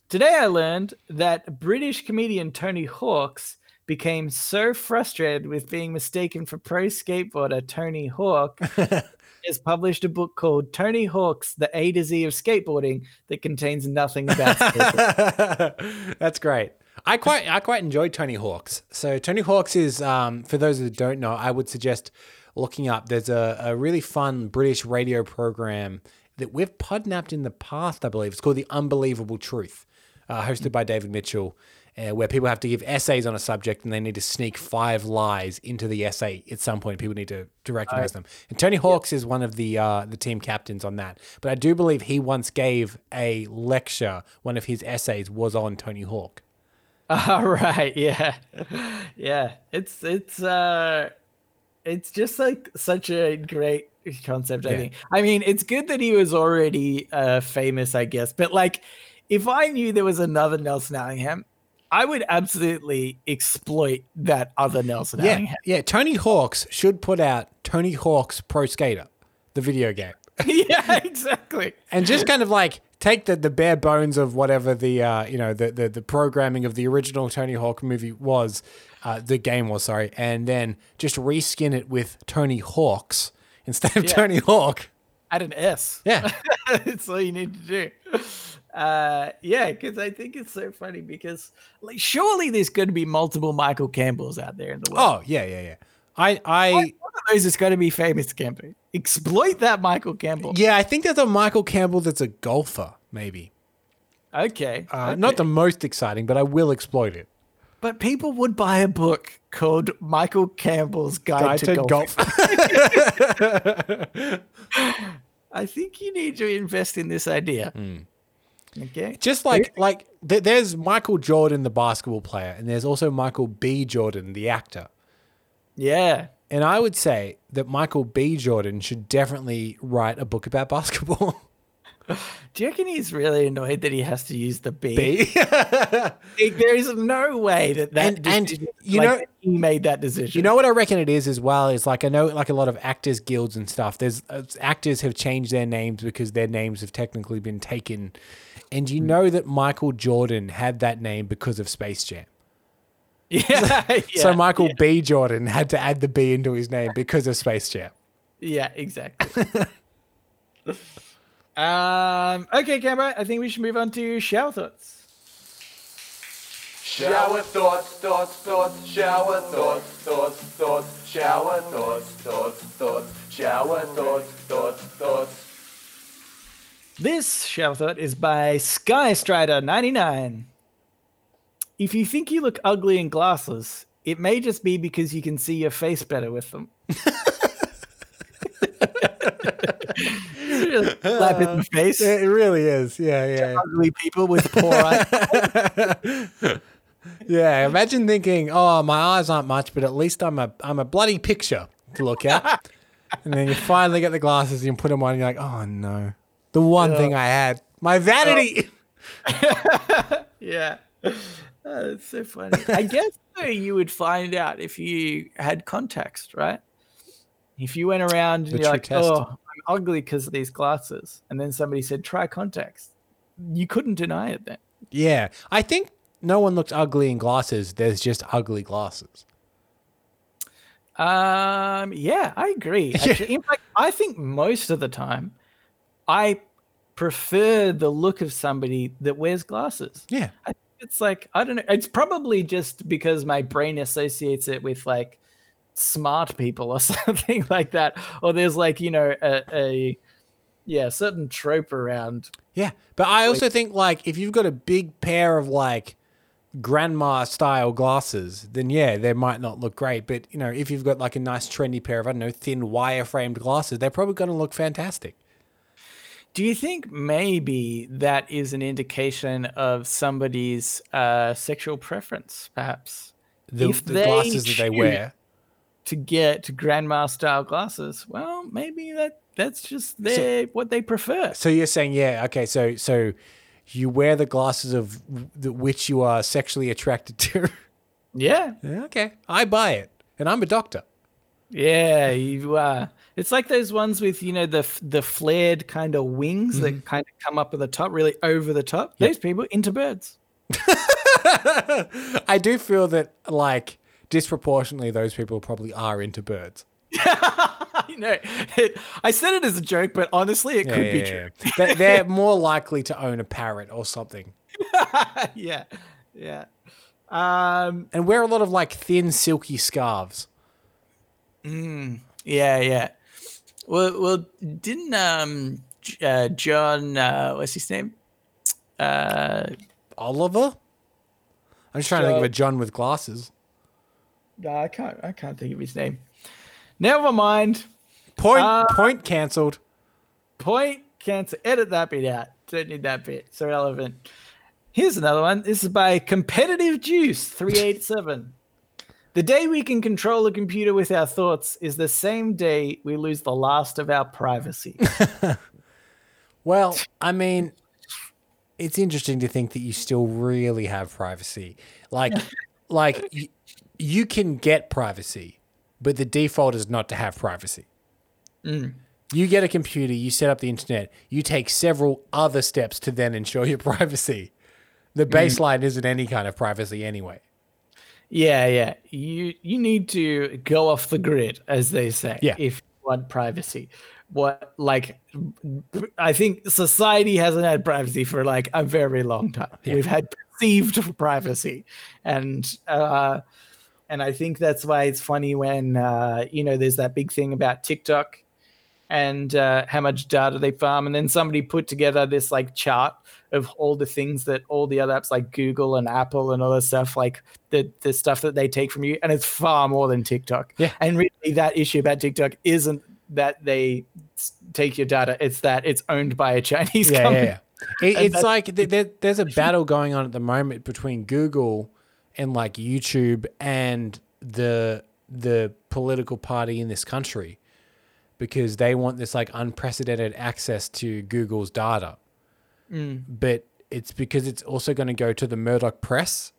Today I learned that British comedian Tony Hawks became so frustrated with being mistaken for pro skateboarder Tony Hawk has published a book called Tony Hawk's The A to Z of Skateboarding that contains nothing about skateboarding. That's great. I quite I quite enjoy Tony Hawks. So Tony Hawks is um, for those that don't know, I would suggest looking up. There's a, a really fun British radio program that we've podnapped in the past, I believe. It's called The Unbelievable Truth, uh, hosted by David Mitchell, uh, where people have to give essays on a subject and they need to sneak five lies into the essay at some point. People need to, to recognize them. And Tony Hawks is one of the uh, the team captains on that. But I do believe he once gave a lecture. One of his essays was on Tony Hawk. All right, yeah, yeah. It's it's uh, it's just like such a great concept. I think. I mean, it's good that he was already uh famous, I guess. But like, if I knew there was another Nelson Allingham, I would absolutely exploit that other Nelson Yeah, Allingham. yeah. Tony Hawks should put out Tony Hawk's Pro Skater, the video game, yeah, exactly. and just kind of like take the, the bare bones of whatever the uh, you know the, the the programming of the original Tony Hawk movie was, uh, the game was sorry, and then just reskin it with Tony Hawks instead of Yeah. Tony Hawk. Add an S. Yeah, That's all you need to do. Uh, yeah, because I think it's so funny because like surely there's going to be multiple Michael Campbells out there in the world. oh yeah, yeah, yeah. I I One of those is going to be famous camping. Exploit that Michael Campbell. yeah, I think there's a Michael Campbell that's a golfer, maybe. Okay. Uh, okay. Not the most exciting, but I will exploit it. but people would buy a book called Michael Campbell's Guide, Guide to, to Golf. golf. I think you need to invest in this idea. Hmm. Okay. Just like like th- there's Michael Jordan, the basketball player, and there's also Michael B. Jordan, the actor. Yeah. And I would say that Michael B. Jordan should definitely write a book about basketball. Do you reckon he's really annoyed that he has to use the B? B. Like, there is no way that that And- and, you like, know- he made that decision. you know what I reckon it is as well is like I know like a lot of actors guilds and stuff. There's uh, actors have changed their names because their names have technically been taken. And you know that Michael Jordan had that name because of Space Jam. yeah, so yeah, Michael yeah, B. Jordan had to add the B into his name because of Space Jam. yeah, exactly. um. Okay, Canberra. I think we should move on to shower thoughts. Shower thoughts, thoughts, thoughts, shower thoughts, thoughts, thoughts, shower thoughts, thoughts, thoughts, shower thoughts, thoughts, thoughts. This shower thought is by Skystrider99. If you think you look ugly in glasses, it may just be because you can see your face better with them. Really Slap in the face. It really is. Yeah, yeah. Ugly people with poor eyes. Yeah, imagine thinking, "Oh, my eyes aren't much, but at least I'm a I'm a bloody picture to look at." and then you finally get the glasses and you put them on, and you're like, "Oh no, the one thing I had, my vanity." Yeah. Oh, that's so funny. I guess though, you would find out if you had context, right? If you went around and The you're like, test. oh, I'm ugly because of these glasses. And then somebody said, try context. You couldn't deny it then. yeah, I think no one looks ugly in glasses. There's just ugly glasses. Um, yeah, I agree. Actually, in fact, I think most of the time, I prefer the look of somebody that wears glasses. Yeah, I it's like I don't know. It's probably just because my brain associates it with like smart people or something like that, or there's like you know a, a yeah certain trope around. yeah. But I also think like if you've got a big pair of like grandma style glasses, then yeah, they might not look great. But you know, if you've got like a nice trendy pair of I don't know thin wire framed glasses, they're probably going to look fantastic. Do you think maybe that is an indication of somebody's uh, sexual preference, perhaps? The, If the glasses that they wear. to get grandma style glasses, well, maybe that that's just their what they prefer. So you're saying, yeah, okay, so so you wear the glasses of the which you are sexually attracted to. Yeah, okay, I buy it, and I'm a doctor. yeah. You uh, It's like those ones with you know the the flared kind of wings Mm-hmm. that kind of come up at the top, really over the top. Those people into birds. I do feel that like disproportionately those people probably are into birds. I know. It, I said it as a joke, but honestly, it could be Yeah, true. yeah, yeah. They- They're more likely to own a parrot or something. yeah, yeah. Um, And wear a lot of like thin silky scarves. yeah, yeah. Well, well, didn't um, uh, John, uh, what's his name? Uh, Oliver? I'm just trying to think of a John with glasses. no, I can't, I can't think of his name. Never mind. Point Uh, point cancelled. Point cancel. Edit that bit out. Don't need that bit. It's irrelevant. Here's another one. This is by Competitive Juice 387. The day we can control a computer with our thoughts is the same day we lose the last of our privacy. Well, I mean, it's interesting to think that you still really have privacy. Like, like y- you can get privacy, but the default is not to have privacy. Mm. You get a computer, you set up the internet, you take several other steps to then ensure your privacy. The mm. baseline isn't any kind of privacy anyway. Yeah, yeah. You you need to go off the grid, as they say, Yeah. if you want privacy. What like I think society hasn't had privacy for like a very long time. We've had perceived privacy. And uh and I think that's why it's funny when uh, you know, there's that big thing about TikTok and uh, how much data they farm. And then somebody put together this like chart of all the things that all the other apps like Google and Apple and that stuff, like the the stuff that they take from you, and it's far more than TikTok. Yeah. And really, that issue about TikTok isn't that they take your data; it's that it's owned by a Chinese Yeah, company. yeah, yeah. It, it's like th- there, there's a battle going on at the moment between Google and like YouTube and the the political party in this country because they want this like unprecedented access to Google's data. Mm. But it's because it's also going to go to the Murdoch press,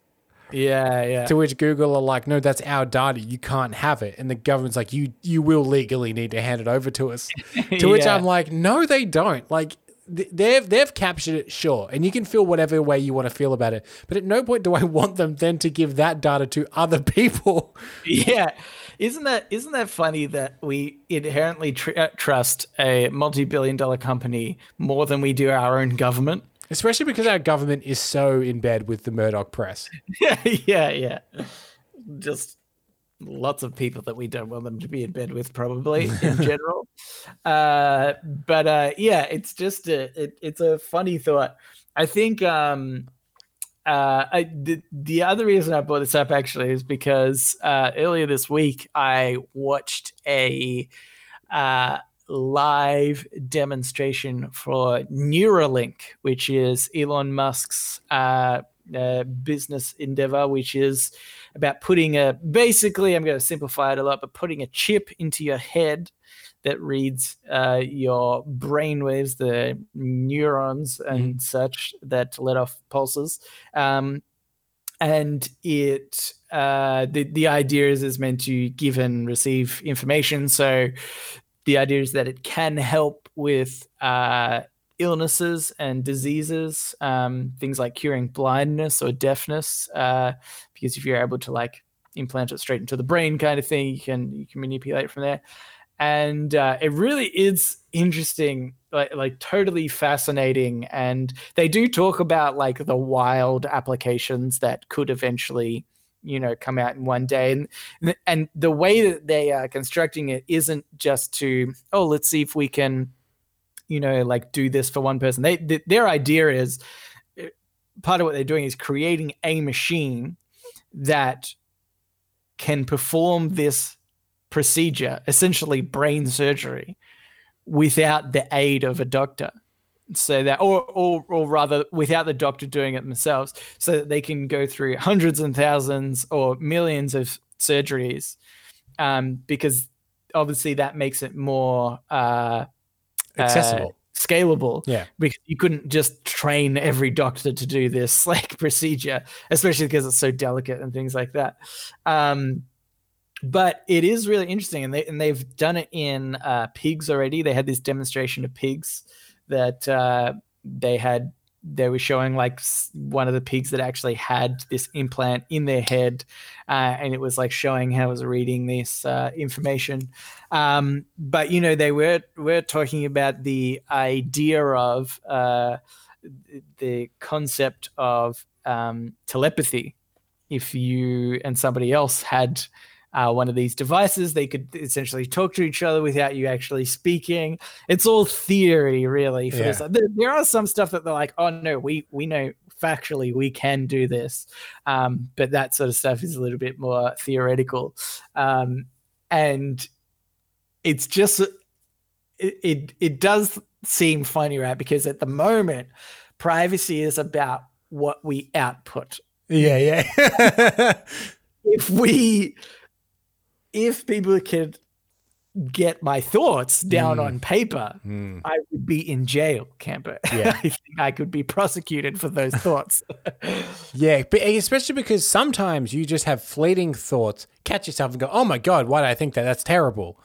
Yeah, yeah. to which Google are like, no, that's our data. You can't have it. And the government's like, you you will legally need to hand it over to us. to which Yeah. I'm like, no, they don't. Like they've they've captured it, sure, and you can feel whatever way you want to feel about it. But at no point do I want them then to give that data to other people. Yeah, isn't that isn't that funny that we inherently tr- uh, trust a multi-billion-dollar company more than we do our own government? Especially because our government is so in bed with the Murdoch press. Yeah, yeah, yeah. Just lots of people that we don't want them to be in bed with, probably in general. Uh, but uh, yeah, it's just a it, it's a funny thought. I think um, uh, I, the the other reason I brought this up actually is because uh, earlier this week I watched a uh, live demonstration for Neuralink, which is Elon Musk's uh, uh, business endeavor, which is about putting a basically, I'm going to simplify it a lot, but putting a chip into your head that reads uh, your brain waves, the neurons and such that let off pulses. Um, and it uh, the the idea is is meant to give and receive information. So the idea is that it can help with uh, illnesses and diseases, um, things like curing blindness or deafness. Uh, because if you're able to like implant it straight into the brain, kind of thing, you can you can manipulate from there. And uh, it really is interesting, like like totally fascinating. And they do talk about like the wild applications that could eventually you know come out in one day and and the way that they are constructing it isn't just to oh let's see if we can you know like do this for one person. They th- their idea is uh, part of what they're doing is creating a machine that can perform this procedure essentially brain surgery without the aid of a doctor. So that or, or or rather without the doctor doing it themselves so that they can go through hundreds and thousands or millions of surgeries um, because obviously that makes it more uh, Accessible. uh, scalable Yeah. because you couldn't just train every doctor to do this like procedure especially because it's so delicate and things like that um, but it is really interesting, and they and they've done it in uh, pigs already. They had this demonstration of pigs that uh, they had. They were showing like one of the pigs that actually had this implant in their head, uh, and it was like showing how it was reading this uh, information. Um, but you know, they were were talking about the idea of uh, the concept of um, telepathy. If you and somebody else had uh, one of these devices, they could essentially talk to each other without you actually speaking. It's all theory, really. Yeah. There, there are some stuff that they're like, "Oh no, we we know factually we can do this," um, but that sort of stuff is a little bit more theoretical, um, and it's just it, it it does seem funny, right? Because at the moment, privacy is about what we output. Yeah, yeah. If we, if people could get my thoughts down Mm. on paper, Hmm. I would be in jail, Camper. Yeah. I think I could be prosecuted for those thoughts. Yeah, but especially because sometimes you just have fleeting thoughts, catch yourself and go, "Oh my god, why did I think that? That's terrible."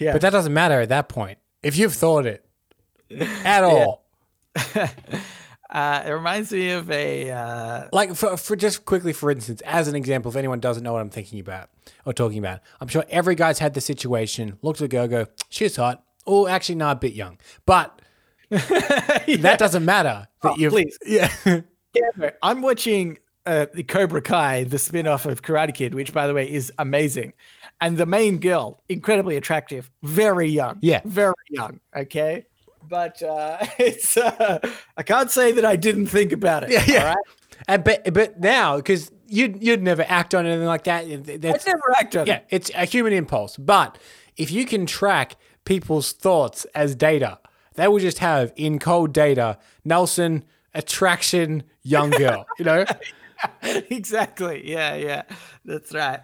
yeah. But that doesn't matter at that point if you've thought it at all. Uh, it reminds me of a uh, Like for, for just quickly, for instance, as an example, if anyone doesn't know what I'm thinking about or talking about, I'm sure every guy's had the situation. Looked at a girl, go, "She's hot." Oh, actually, no, a bit young, but that doesn't matter. That Oh, please. yeah, Yeah, I'm watching uh, the Cobra Kai, the spin-off of Karate Kid, which by the way is amazing. And the main girl, incredibly attractive, very young. Yeah. Very young. Okay. But uh, it's uh, I can't say that I didn't think about it. Yeah, yeah. All right. and but but now because you'd you'd never act on anything like that. I That's never acted on Yeah, it. Yeah, it's a human impulse. But if you can track people's thoughts as data, they will just have in cold data Nelson attraction young girl. You know, exactly. Yeah, yeah. That's right.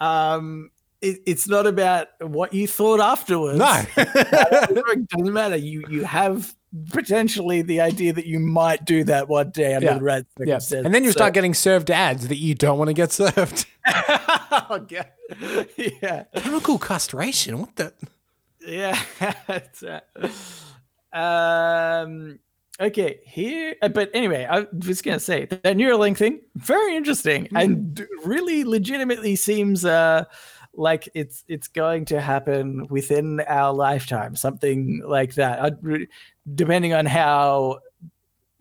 Um it, it's not about what you thought afterwards. no. it doesn't matter. You you have potentially the idea that you might do that one day under Yeah. the right yeah, and then you So- start getting served ads that you don't want to get served. oh, God. Yeah, Chemical castration. What the? yeah. Um. Okay, here. uh, But anyway, I was gonna say that Neuralink thing very interesting and really legitimately seems uh like it's it's going to happen within our lifetime, something like that. Depending on how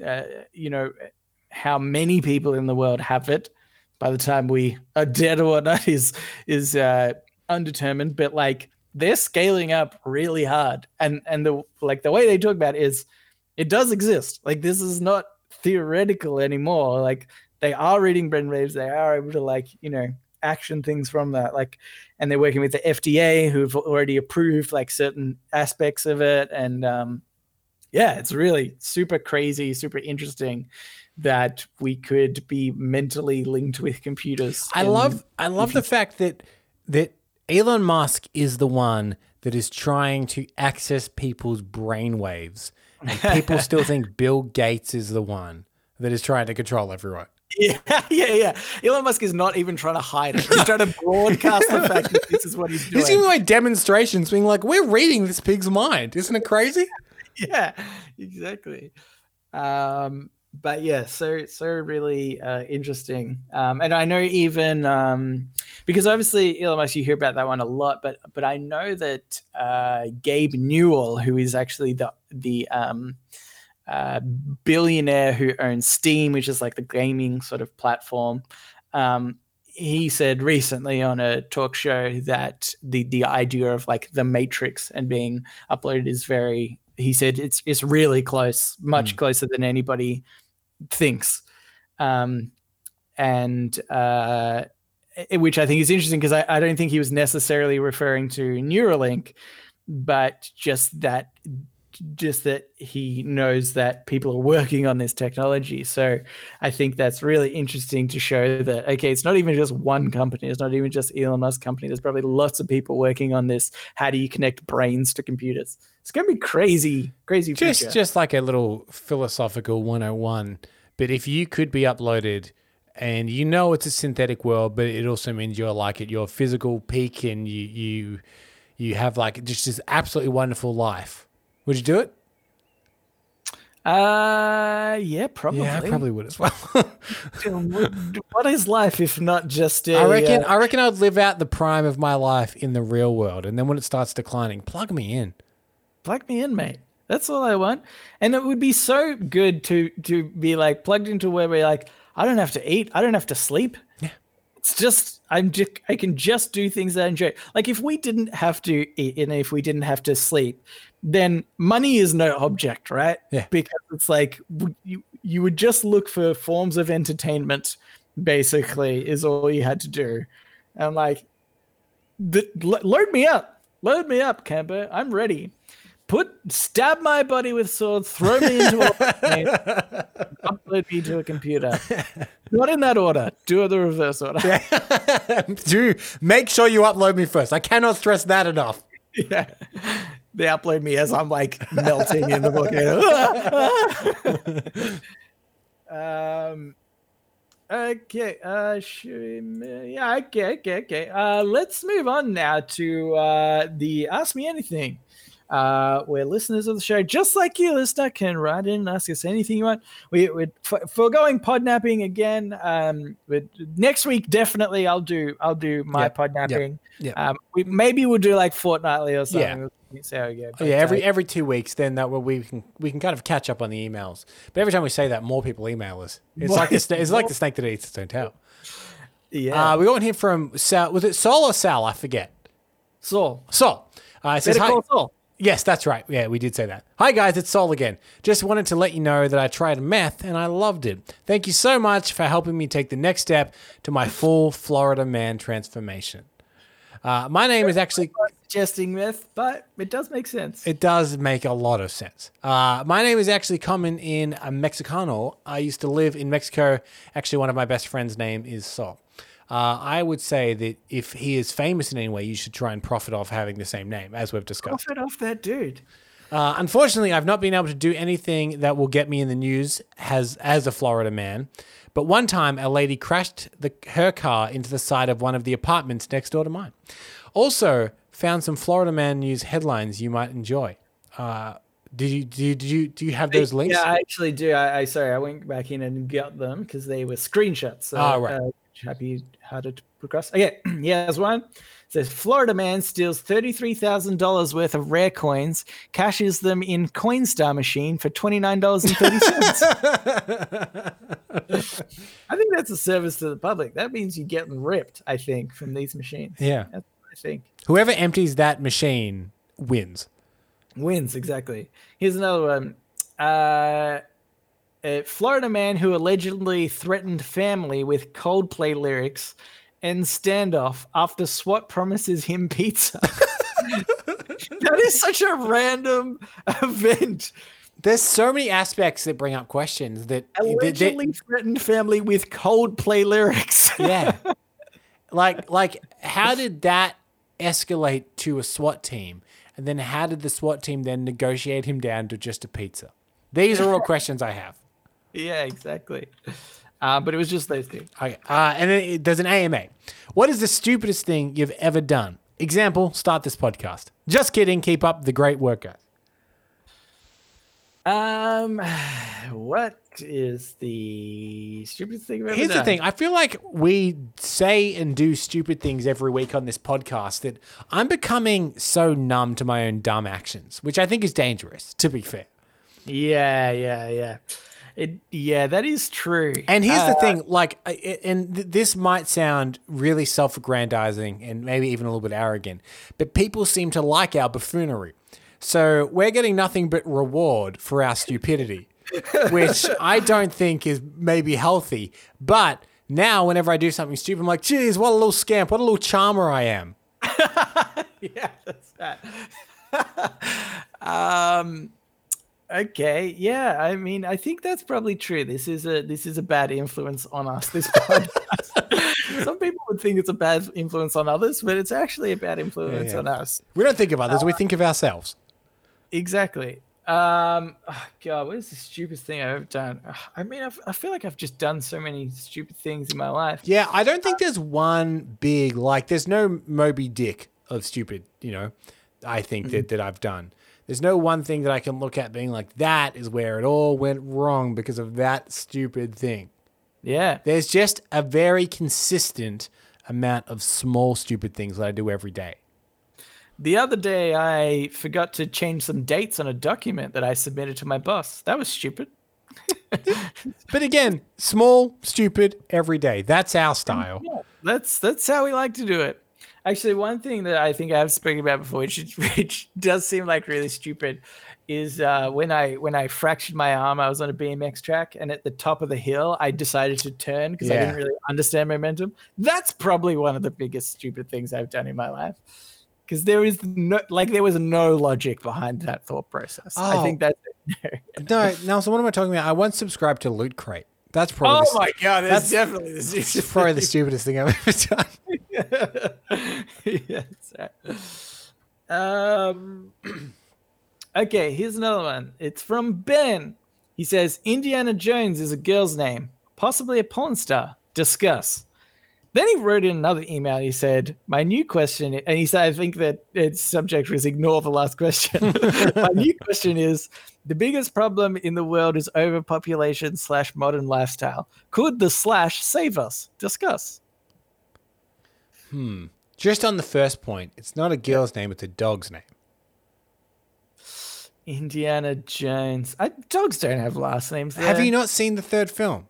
uh, you know how many people in the world have it by the time we are dead or whatnot is is uh, undetermined. But like they're scaling up really hard, and and the like the way they talk about it is it does exist. Like this is not theoretical anymore. Like they are reading brainwaves. They are able to like you know action things from that. Like, and they're working with the FDA who've already approved like certain aspects of it. And um, yeah, it's really super crazy, super interesting that we could be mentally linked with computers. I love I love the fact that that Elon Musk is the one that is trying to access people's brainwaves, and people still think Bill Gates is the one that is trying to control everyone. Yeah, yeah, yeah. Elon Musk is not even trying to hide it. He's trying to broadcast the fact that this is what he's doing. He's giving away demonstrations, being like, "We're reading this pig's mind." Isn't it crazy? yeah, exactly. Um, but yeah, so so really uh, interesting. Um, and I know even um, because obviously Elon Musk, you hear about that one a lot, but but I know that uh, Gabe Newell, who is actually the the um, uh, billionaire who owns Steam, which is like the gaming sort of platform. Um, he said recently on a talk show that the the idea of like the Matrix and being uploaded is very. He said it's it's really close, much closer than anybody thinks, um, and uh, i- which I think is interesting because I, I don't think he was necessarily referring to Neuralink, but just that just that he knows that people are working on this technology. So I think that's really interesting to show that okay, it's not even just one company, it's not even just Elon Musk company. There's probably lots of people working on this. How do you connect brains to computers? It's gonna be crazy, crazy Just future. just like a little philosophical 101. But if you could be uploaded and you know it's a synthetic world, but it also means you're like at your physical peak and you you you have like just this absolutely wonderful life. Would you do it? Uh, yeah, probably. Yeah, I probably would as well. what is life if not just a, I reckon uh, I reckon I'd live out the prime of my life in the real world, and then when it starts declining, plug me in. plug me in, mate. That's all I want. And it would be so good to to be like plugged into where we're like, I don't have to eat, I don't have to sleep. Yeah. It's just I'm just I can just do things that I enjoy. Like if we didn't have to eat and if we didn't have to sleep, then money is no object, right? Yeah. Because it's like you you would just look for forms of entertainment, basically, is all you had to do. And like the, lo- load me up. Load me up, Camper. I'm ready. Put stab my body with swords, throw me into a upload me to a computer. Not in that order. Do it the reverse order. Do make sure you upload me first. I cannot stress that enough. Yeah. They upload me as I'm like melting in the volcano. um okay, uh should we- yeah, okay, okay, okay. Uh let's move on now to uh the Ask Me Anything. Uh, where listeners of the show, just like you, listener, can write in and ask us anything you want. We, we're f- foregoing podnapping again. Um, but next week, definitely, I'll do. I'll do my yep, podnapping. yep. Um, we maybe we'll do like fortnightly or something. Yeah. See how we go. But, yeah, every uh, every two weeks, then that way we can we can kind of catch up on the emails. But every time we say that, more people email us. It's like the, sna- it's like the snake that eats its own tail. yeah. Uh, we got one here from Sal. Was it Sol or Sal? I forget. Saul, Sol. Uh, it says, hi. Saul. Yes, that's right. Yeah, we did say that. Hi, guys, it's Sol again. Just wanted to let you know that I tried meth and I loved it. Thank you so much for helping me take the next step to my full Florida man transformation. Uh, my name is actually. Suggesting myth, but it does make sense. It does make a lot of sense. Uh, my name is actually common in a Mexicano. I used to live in Mexico. Actually, one of my best friends' name is Sol. Uh, I would say that if he is famous in any way, you should try and profit off having the same name, as we've discussed. Profit off that dude. Uh, unfortunately, I've not been able to do anything that will get me in the news as as a Florida man. But one time, a lady crashed the, her car into the side of one of the apartments next door to mine. Also, found some Florida man news headlines you might enjoy. Uh, did you do you, do you do you have those links? Yeah, I actually do. I, I sorry, I went back in and got them because they were screenshots. So, Oh, right. uh, happy how to progress. Okay, yeah, there's one. Says Florida man steals thirty-three thousand dollars worth of rare coins, cashes them in Coinstar machine for twenty-nine dollars and thirty cents. I think that's a service to the public. That means you're getting ripped. I think from these machines. Yeah. That's what I think. Whoever empties that machine wins. Wins, exactly. Here's another one. Uh, a Florida man who allegedly threatened family with Coldplay lyrics ends standoff after SWAT promises him pizza. that is such a random event. There's so many aspects that bring up questions that that- that- Allegedly threatened family with Coldplay lyrics. yeah. like like how did that escalate to a SWAT team? And then how did the SWAT team then negotiate him down to just a pizza? These are all questions I have. yeah, exactly. Uh, but it was just those two. Okay. Uh, and then it- there's an AMA. What is the stupidest thing you've ever done? Example, start this podcast. Just kidding. Keep up the great work, guys. Um, what is the stupidest thing? I've ever Here's the thing. I feel like we say and do stupid things every week on this podcast that I'm becoming so numb to my own dumb actions, which I think is dangerous, to be fair. Yeah, yeah, yeah. It, yeah, that is true. And here's the Uh, thing, like, and this might sound really self-aggrandizing and maybe even a little bit arrogant, but people seem to like our buffoonery. So we're getting nothing but reward for our stupidity, which I don't think is maybe healthy. But now, whenever I do something stupid, I'm like, geez, what a little scamp, what a little charmer I am. yeah, that's that. um, okay, yeah. I mean, I think that's probably true. This is a this is a bad influence on us. This podcast. Some people would think it's a bad influence on others, but it's actually a bad influence yeah. on us. We don't think of others, we uh, think of ourselves. Exactly. Um, oh, God, what is the stupidest thing I've ever done? I mean, I've, I feel like I've just done so many stupid things in my life. Yeah, I don't think uh, there's one big like. There's no Moby Dick of stupid. You know, I think that mm-hmm. that I've done. There's no one thing that I can look at being like that is where it all went wrong because of that stupid thing. Yeah. There's just a very consistent amount of small stupid things that I do every day. The other day, I forgot to change some dates on a document that I submitted to my boss. That was stupid. But again, small, stupid, every day. That's our style. Yeah, that's that's how we like to do it. Actually, one thing that I think I've spoken about before, which which does seem like really stupid, is uh, when I when I fractured my arm. I was on a BMX track, and at the top of the hill, I decided to turn because I didn't really understand momentum. That's probably one of the biggest stupid things I've done in my life. Because there is no like there was no logic behind that thought process. I Oh. think that's No, no. So what am I talking about? I once subscribed to Loot Crate. That's probably Oh the, my god, that's, that's- definitely the stupidest probably the stupidest thing I've ever done. yes. Um, okay, here's another one. It's from Ben. He says Indiana Jones is a girl's name, possibly a porn star. Discuss. Then he wrote in another email. He said, "My new question," and he said, "I think that its subject was ignore the last question." My new question is: the biggest problem in the world is overpopulation slash modern lifestyle. Could the slash save us? Discuss. Hmm. Just on the first point, it's not a girl's name, it's a dog's name. Indiana Jones. I, dogs don't have last names. Have you not seen the third film?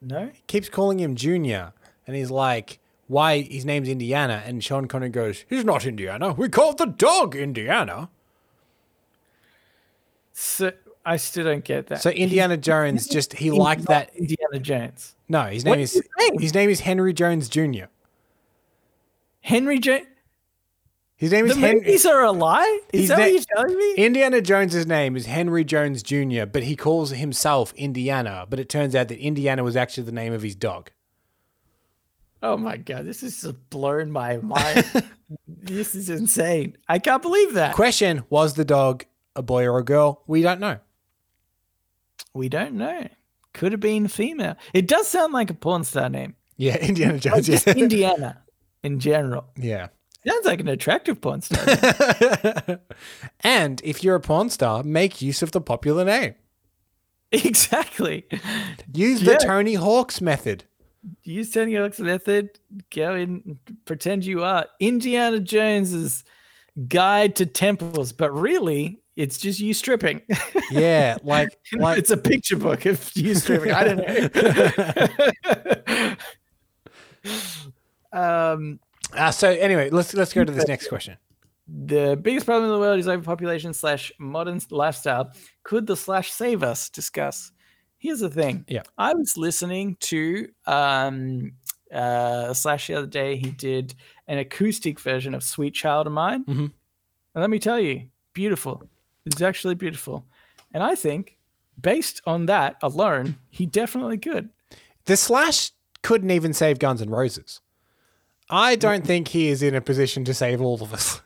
No. Keeps calling him Junior, and he's like, why his name's Indiana? And Sean Connery goes, he's not Indiana. We called the dog Indiana. So I still don't get that. So Indiana Jones just, he He's liked that. Indiana Jones. No, his name is is, his name? is Henry Jones Jr. Henry Jones. His name The is Henry. movies are a lie. Is His that na- what you're telling me? Indiana Jones's name is Henry Jones Jr., but he calls himself Indiana. But it turns out that Indiana was actually the name of his dog. Oh my god, this is just blown my mind. this is insane. I can't believe that. Question: Was the dog a boy or a girl? We don't know. We don't know. Could have been female. It does sound like a porn star name. Yeah, Indiana oh, Jones. just Yeah. Indiana in general. yeah. Sounds like an attractive porn star. and if you're a porn star, make use of the popular name. exactly. Use Yeah. the Tony Hawk's method. Use Tony Hawk's method. Go in, pretend you are Indiana Jones's guide to temples, but really, it's just you stripping. Yeah, like like it's a picture book of you stripping. I don't know. um, uh, so. Anyway, let's let's go to this next question. the biggest problem in the world is overpopulation slash modern lifestyle. Could the slash save us? Discuss. Here's the thing. Yeah. I was listening to um uh slash the other day. He did an acoustic version of "Sweet Child of Mine," Mhm. and let me tell you, beautiful. It's actually beautiful, and I think based on that alone, he definitely could. The Slash couldn't even save Guns N' Roses. I don't think he is in a position to save all of us.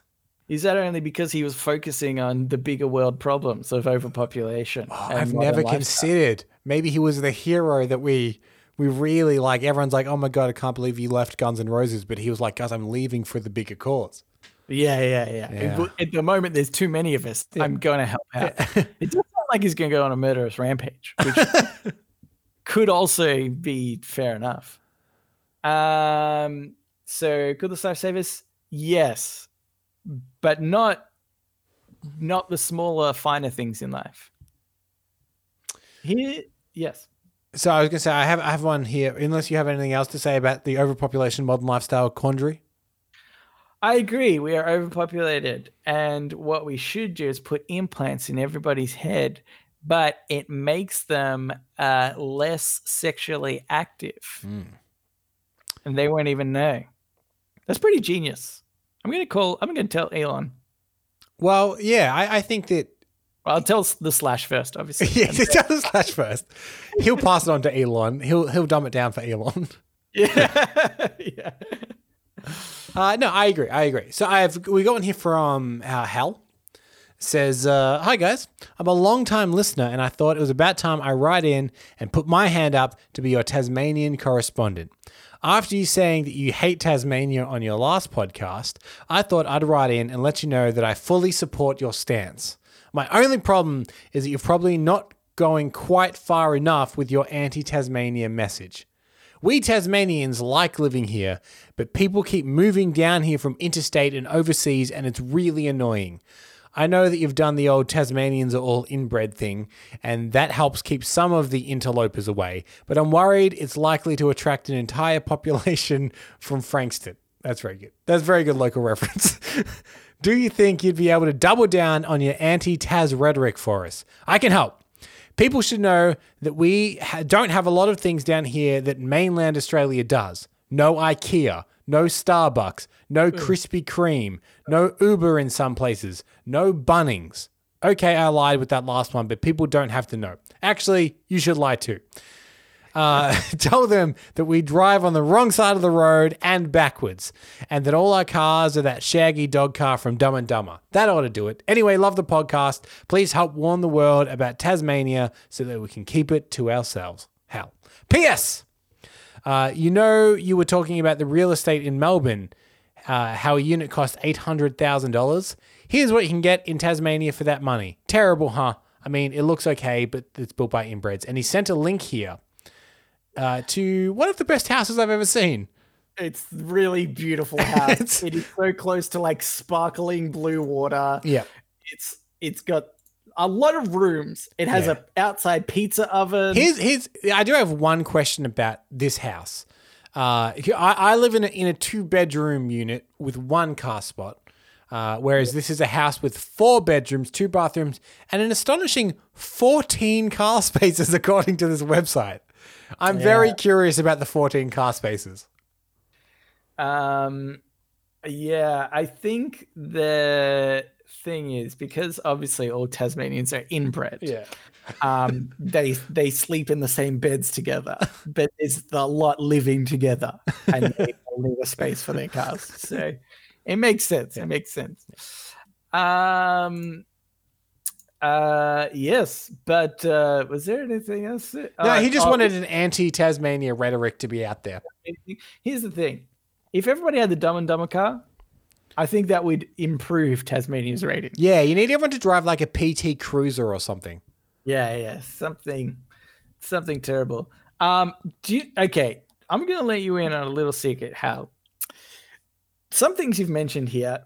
Is that only because he was focusing on the bigger world problems of overpopulation? Oh, I've never considered. Maybe he was the hero that we we really like. Everyone's like, "Oh my god, I can't believe you left Guns N' Roses," but he was like, "Guys, I'm leaving for the bigger cause." Yeah, yeah, yeah. Yeah. At the moment, there's too many of us. I'm going to help out. it doesn't sound like he's going to go on a murderous rampage, which could also be fair enough. Um, so could the slash save us? Yes, but not not the smaller, finer things in life. Here, yes. So I was gonna say I have I have one here. Unless you have anything else to say about the overpopulation modern lifestyle quandary. I agree. We are overpopulated. And what we should do is put implants in everybody's head, but it makes them uh, less sexually active. And they won't even know. That's pretty genius. I'm going to call, I'm going to tell Elon. Well, yeah, I, I think that Well, I'll tell the slash first, obviously. yeah, tell the slash first. He'll pass it on to Elon. He'll he'll dumb it down for Elon. yeah. yeah. Uh, no, I agree. I agree. So I have we got one here from uh, Hal. says, uh, Hi guys, I'm a long time listener and I thought it was about time I write in and put my hand up to be your Tasmanian correspondent. After you saying that you hate Tasmania on your last podcast, I thought I'd write in and let you know that I fully support your stance. My only problem is that you're probably not going quite far enough with your anti Tasmania message. We Tasmanians like living here, but people keep moving down here from interstate and overseas, and it's really annoying. I know that you've done the old Tasmanians are all inbred thing, and that helps keep some of the interlopers away, but I'm worried it's likely to attract an entire population from Frankston. That's very good. That's very good local reference. Do you think you'd be able to double down on your anti Tas rhetoric for us? I can help. People should know that we ha- don't have a lot of things down here that mainland Australia does. No IKEA, no Starbucks, no Krispy Kreme, no Uber in some places, no Bunnings. Okay, I lied with that last one, but people don't have to know. Actually, you should lie too. Uh, tell them that we drive on the wrong side of the road and backwards, and that all our cars are that shaggy dog car from Dumb and Dumber. That ought to do it. Anyway, love the podcast. Please help warn the world about Tasmania so that we can keep it to ourselves. Hal. P.S. Uh, you know, you were talking about the real estate in Melbourne, uh, how a unit cost $800,000. Here's what you can get in Tasmania for that money. Terrible, huh? I mean, it looks okay, but it's built by inbreds. And he sent a link here uh, to one of the best houses I've ever seen. It's really beautiful house. it is so close to like sparkling blue water. Yeah. It's it's got a lot of rooms. It has Yeah. a outside pizza oven. Here's, here's, I do have one question about this house. Uh, I, I live in a, in a two bedroom unit with one car spot, uh, whereas this is a house with four bedrooms, two bathrooms, and an astonishing 14 car spaces, according to this website. I'm very curious about the 14 car spaces. Um, yeah, I think the thing is because obviously all Tasmanians are inbred. Um, they they sleep in the same beds together, but there's a lot living together, and they need a space for their cars. So it makes sense. It makes sense. Um. Uh. Yes, but uh, was there anything else? No, Uh, he just oh, wanted an anti Tasmania rhetoric to be out there. Here's the thing: if everybody had the Dumb and Dumber car, I think that would improve Tasmania's rating. Yeah, you need everyone to drive like a PT Cruiser or something. Yeah, yeah, something, something terrible. Um, do you, okay? I'm gonna let you in on a little secret, Hal. Some things you've mentioned here,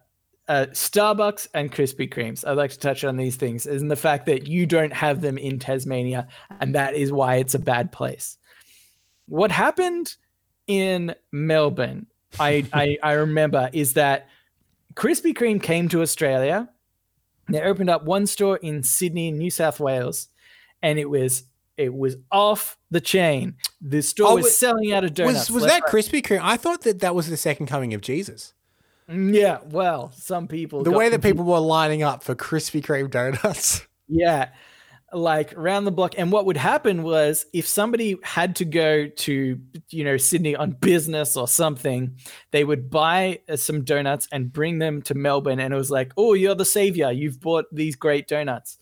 uh, Starbucks and Krispy Kremes. I'd like to touch on these things, and the fact that you don't have them in Tasmania, and that is why it's a bad place. What happened in Melbourne, I I, I remember, is that Krispy Kreme came to Australia. They opened up one store in Sydney, New South Wales, and it was it was off the chain. The store Oh, was wa- selling out of donuts. Was was that Krispy Kreme? I thought that that was the second coming of Jesus. Mm, yeah, well, some people The way that people were lining up for Krispy Kreme donuts. Yeah. Like around the block. And what would happen was if somebody had to go to, you know, Sydney on business or something, they would buy uh, some donuts and bring them to Melbourne. And it was like, oh, you're the savior. You've bought these great donuts.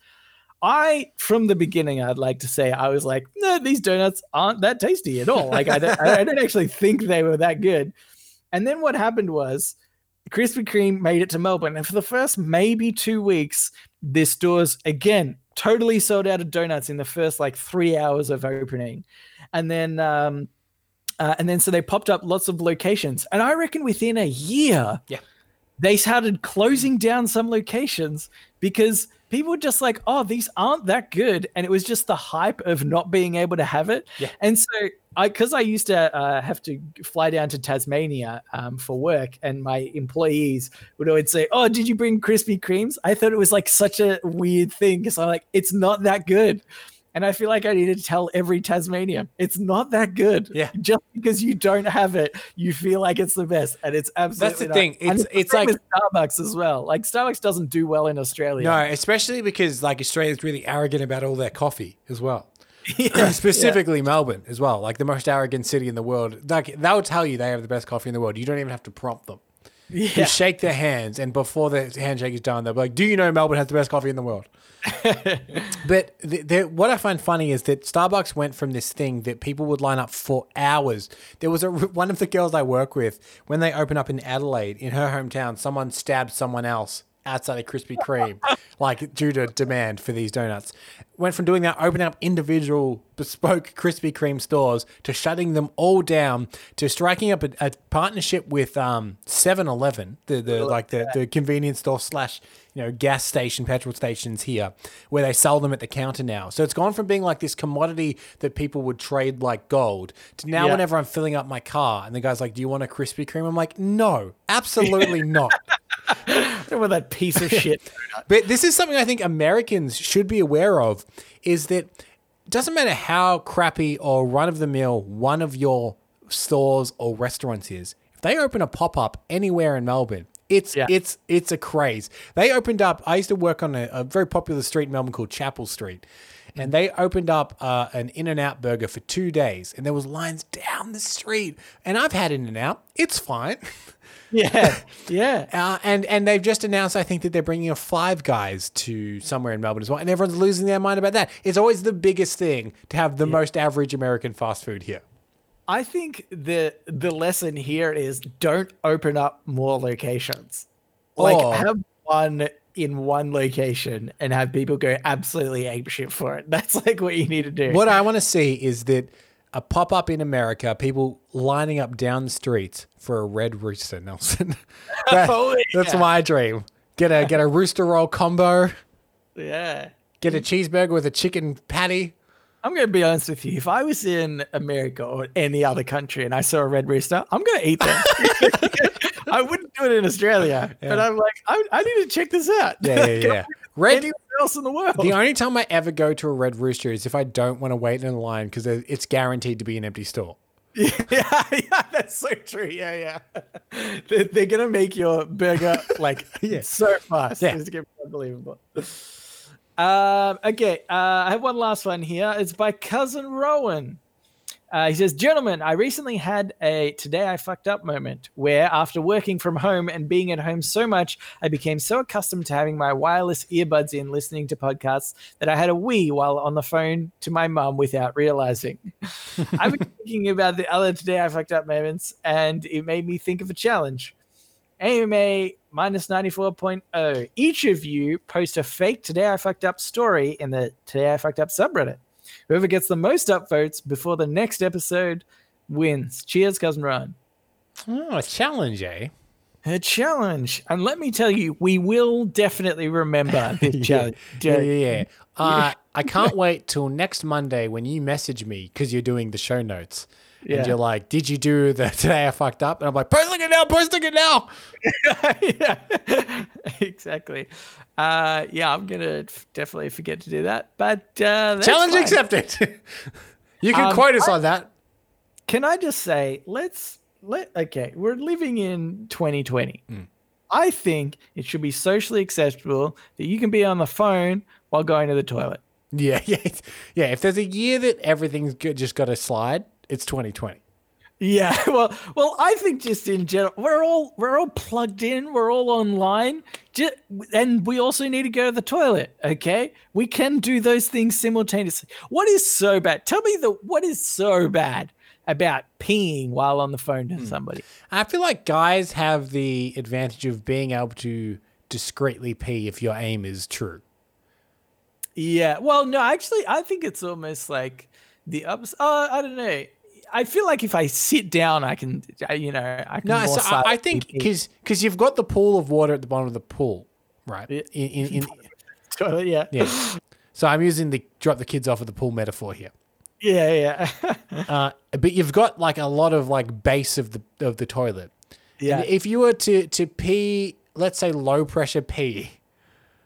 I, from the beginning, I'd like to say, I was like, no, these donuts aren't that tasty at all. Like, I don't, I I don't actually think they were that good. And then what happened was Krispy Kreme made it to Melbourne. And for the first maybe two weeks, this store's again totally sold out of donuts in the first like three hours of opening. And then, um, uh, and then so they popped up lots of locations. And I reckon within a year, Yeah. they started closing down some locations because people were just like, oh, these aren't that good. And it was just the hype of not being able to have it. Yeah. And so I, because I used to uh, have to fly down to Tasmania um, for work, and my employees would always say, "Oh, did you bring Krispy Kremes?" I thought it was like such a weird thing because I'm like, it's not that good, and I feel like I need to tell every Tasmanian it's not that good. Yeah. just because you don't have it, you feel like it's the best, and it's absolutely That's the not. thing, And it's- it's like- Starbucks as well. Like Starbucks doesn't do well in Australia. No, especially because like Australia's really arrogant about all their coffee as well. Yeah, Specifically Melbourne as well, like the most arrogant city in the world. Like they'll tell you they have the best coffee in the world. You don't even have to prompt them. Yeah. You shake their hands, and before the handshake is done, they'll be like, "Do you know Melbourne has the best coffee in the world?" but the, the, what I find funny is that Starbucks went from this thing that people would line up for hours. There was a one of the girls I work with when they opened up in Adelaide, in her hometown. Someone stabbed someone else outside of Krispy Kreme, like due to demand for these donuts. Went from doing that, opening up individual bespoke Krispy Kreme stores, to shutting them all down, to striking up a, a partnership with um 7-Eleven, the, the like the, the convenience store slash you know gas station, petrol stations here, where they sell them at the counter now. So it's gone from being like this commodity that people would trade like gold to now Yeah. whenever I'm filling up my car and the guy's like, "Do you want a Krispy Kreme?" I'm like, "No, absolutely not." with that piece of shit. But this is something I think Americans should be aware of is that it doesn't matter how crappy or run of the mill one of your stores or restaurants is. If they open a pop up anywhere in Melbourne, it's Yeah. it's it's a craze. They opened up. I used to work on a, a very popular street in Melbourne called Chapel Street, and they opened up uh, an In and Out burger for two days, and there was lines down the street. And I've had In and Out. It's fine. Yeah, yeah. Uh, and and they've just announced, I think, that they're bringing a Five Guys to somewhere in Melbourne as well, and everyone's losing their mind about that. It's always the biggest thing to have the most average American fast food here. I think the the lesson here is don't open up more locations. Like Or- have one in one location and have people go absolutely apeshit for it. That's like what you need to do. What I want to see is that a pop up in America, people lining up down the streets for a red rooster, Nelson. That- Oh, That's my dream. Get a get a rooster roll combo. Yeah. Get a cheeseburger with a chicken patty. I'm going to be honest with you. If I was in America or any other country and I saw a red rooster, I'm going to eat them. I wouldn't do it in Australia, but I'm like, I, I need to check this out. Yeah, yeah, yeah. Red. Anywhere else in the world. The only time I ever go to a red rooster is if I don't want to wait in line because it's guaranteed to be an empty store. yeah, yeah, that's so true. Yeah, yeah. They're, they're gonna make your burger like Yeah. so fast. Yeah. It's gonna be unbelievable. Um, okay, uh, I have one last one here. It's by cousin Rowan. Uh, he says, Gentlemen, I recently had a today I fucked up moment where, after working from home and being at home so much, I became so accustomed to having my wireless earbuds in listening to podcasts that I had a wee while on the phone to my mum without realizing. I've been thinking about the other today I fucked up moments, and it made me think of a challenge. AMA minus 94.0. Each of you post a fake Today I Fucked Up story in the Today I Fucked Up subreddit. Whoever gets the most upvotes before the next episode wins. Cheers, Cousin Ron. Oh, a challenge, eh? A challenge. And let me tell you, we will definitely remember this challenge. Yeah, yeah, yeah. Uh, I can't wait till next Monday when you message me because you're doing the show notes. Yeah. And you're like, did you do the today I fucked up? And I'm like, posting it now, posting it now. yeah, exactly. Uh, yeah, I'm gonna f- definitely forget to do that. But uh, Challenge fine. accepted. you can Um, quote us on that. Can I just say, let's let okay, we're living in 2020. I think it should be socially acceptable that you can be on the phone while going to the toilet. Yeah, yeah, yeah. If there's a year that everything's good, just got to slide, it's 2020. Yeah, well, well, I think just in general, we're all we're all plugged in, we're all online, just, and we also need to go to the toilet. Okay, we can do those things simultaneously. What is so bad? Tell me the what is so bad about peeing while on the phone to hmm. somebody? I feel like guys have the advantage of being able to discreetly pee if your aim is true. Yeah. Well, no, actually, I think it's almost like the ups. Uh, I don't know. I feel like if I sit down, I can, you know, I can. No, so I, I think because because you've got the pool of water at the bottom of the pool, right? Yeah. In, in, in, toilet. Yeah. yeah. So I'm using the drop the kids off at the pool metaphor here. Yeah. Yeah. Uh, but you've got like a lot of like base of the of the toilet. yeah. And if you were to to pee, let's say low pressure pee,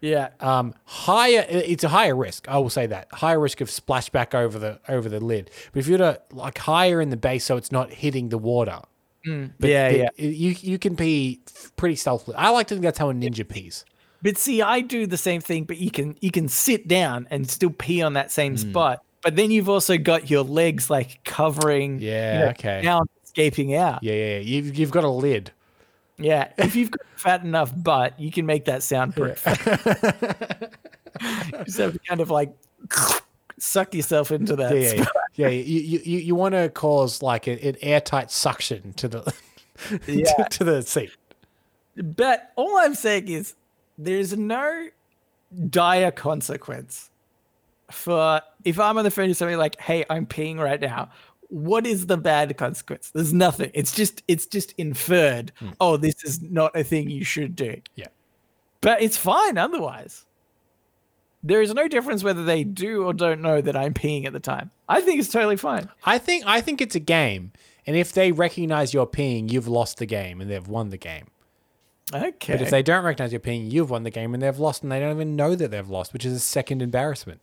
yeah. um, higher it's a higher risk. I will say that higher risk of splashback over the over the lid. But if you're to like higher in the base, so it's not hitting the water. But Mm. yeah. the- Yeah. You you can pee f- pretty stealthily. I like to think that's how a ninja pees. But see, I do the same thing, but you can you can sit down and still pee on that same spot. But then you've also got your legs like covering. Yeah, you know, okay. Down, escaping out. Yeah, yeah, yeah. You've you've got a lid. Yeah, if you've got a fat enough butt, you can make that soundproof. you just have to kind of like suck yourself into that. Yeah, yeah, yeah. You you, you, you want to cause like a, an airtight suction to the Yeah. to, to the seat. But all I'm saying is there's no dire consequence for if I'm on the phone to somebody like, hey, I'm peeing right now. What is the bad consequence? There's nothing. It's just it's just inferred. Hmm. Oh, this is not a thing you should do. Yeah. But it's fine otherwise. There is no difference whether they do or don't know that I'm peeing at the time. I think it's totally fine. I think I think it's a game, and if they recognize you're peeing, you've lost the game and they've won the game. Okay. But if they don't recognize you're peeing, you've won the game and they've lost, and they don't even know that they've lost, which is a second embarrassment.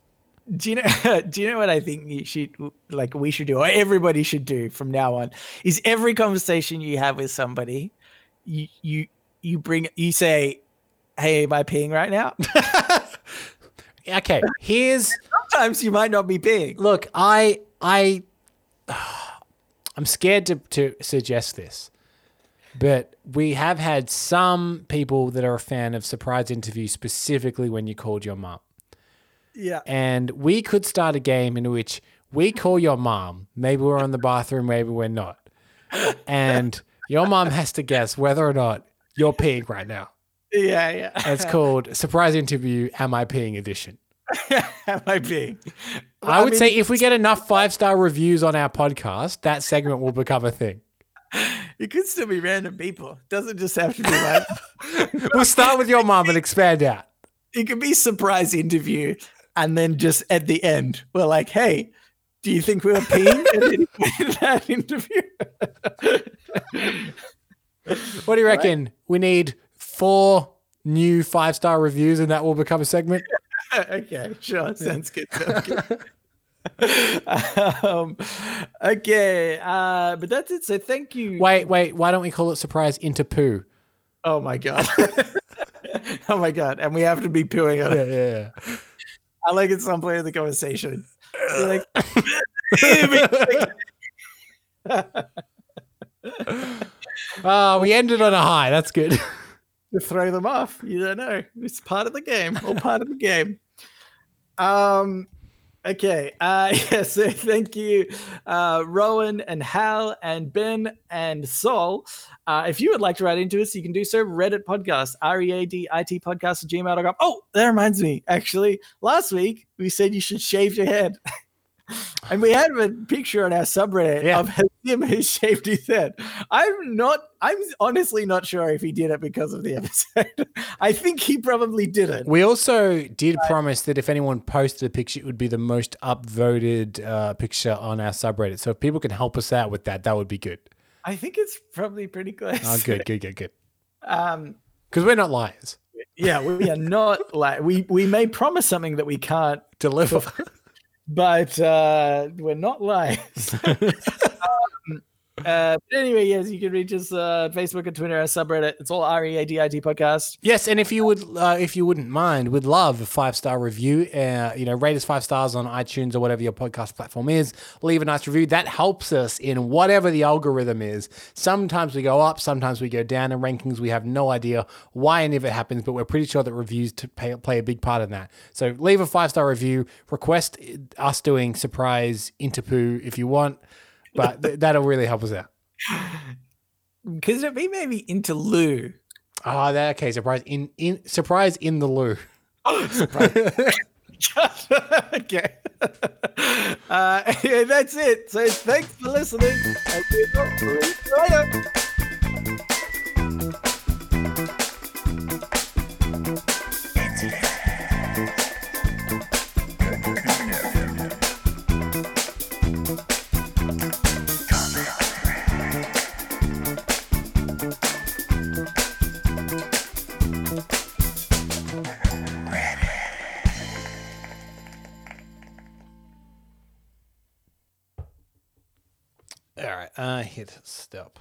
Do you know? Do you know what I think you should like? We should do, or everybody should do from now on, is every conversation you have with somebody, you you you bring you say, "Hey, am I peeing right now?" Okay, here's Sometimes you might not be peeing. look. I I I'm scared to to suggest this, but we have had some people that are a fan of surprise interviews, specifically when you called your mum. Yeah. and we could start a game in which we call your mom. Maybe we're in the bathroom, maybe we're not. And your mom has to guess whether or not you're peeing right now. Yeah, yeah. It's called Surprise Interview Am I Peeing Edition. am I peeing? I would mean, say if we get enough five star reviews on our podcast, that segment will become a thing. it could still be random people. Doesn't just have to be like We'll start with your mom and expand out. it could be surprise interview, and then just at the end, we're like, "Hey, do you think we were peeing in that interview?" What do you reckon? We need four new five star reviews and that will become a segment? okay, sure. Sounds good. Sounds good. um, okay, uh, but that's it. So thank you. Wait, wait, why don't we call it Surprise Into Poo? Oh my god. oh my god. And we have to be pooing on it. Yeah, yeah. I like at some point in the conversation. You're like, Oh, we ended on a high. That's good. to throw them off. You don't know. It's part of the game. All part of the game. Um. Okay. Uh. Yeah. So thank you, uh, Rowan and Hal and Ben and Sol. Uh, if you would like to write into us, you can do so. Reddit podcast, R E A D I T podcast at gmail.com. Oh, that reminds me. Actually, last week we said you should shave your head. And we had a picture on our subreddit Yeah. of him who shaved his head. I'm not, I'm honestly not sure if he did it because of the episode. I think he probably didn't. We also did promise that if anyone posted a picture, it would be the most upvoted uh, picture on our subreddit. So if people can help us out with that, that would be good. I think it's probably pretty close. Oh, good, good, good, good. Um, Because we're not liars. yeah, we are not like we we may promise something that we can't, Deliver. But uh, we're not liars. um, uh, but anyway, yes, you can reach us uh, Facebook and Twitter, our subreddit. It's all R E A D I T podcast. yes, and if you would, uh, if you wouldn't mind, we'd love a five star review. Uh, you know, rate us five stars on iTunes or whatever your podcast platform is. Leave a nice review. That helps us in whatever the algorithm is. Sometimes we go up, sometimes we go down in rankings. We have no idea why and if it happens, but we're pretty sure that reviews to pay, play a big part in that. So leave a five star review. Request us doing surprise interpoo if you want, but th- that'll really help us out. Because it be maybe into Lou. Ah, that okay. Surprise in in surprise in the loo. okay. Uh, yeah, that's it. So thanks for listening. Uh, hit stop.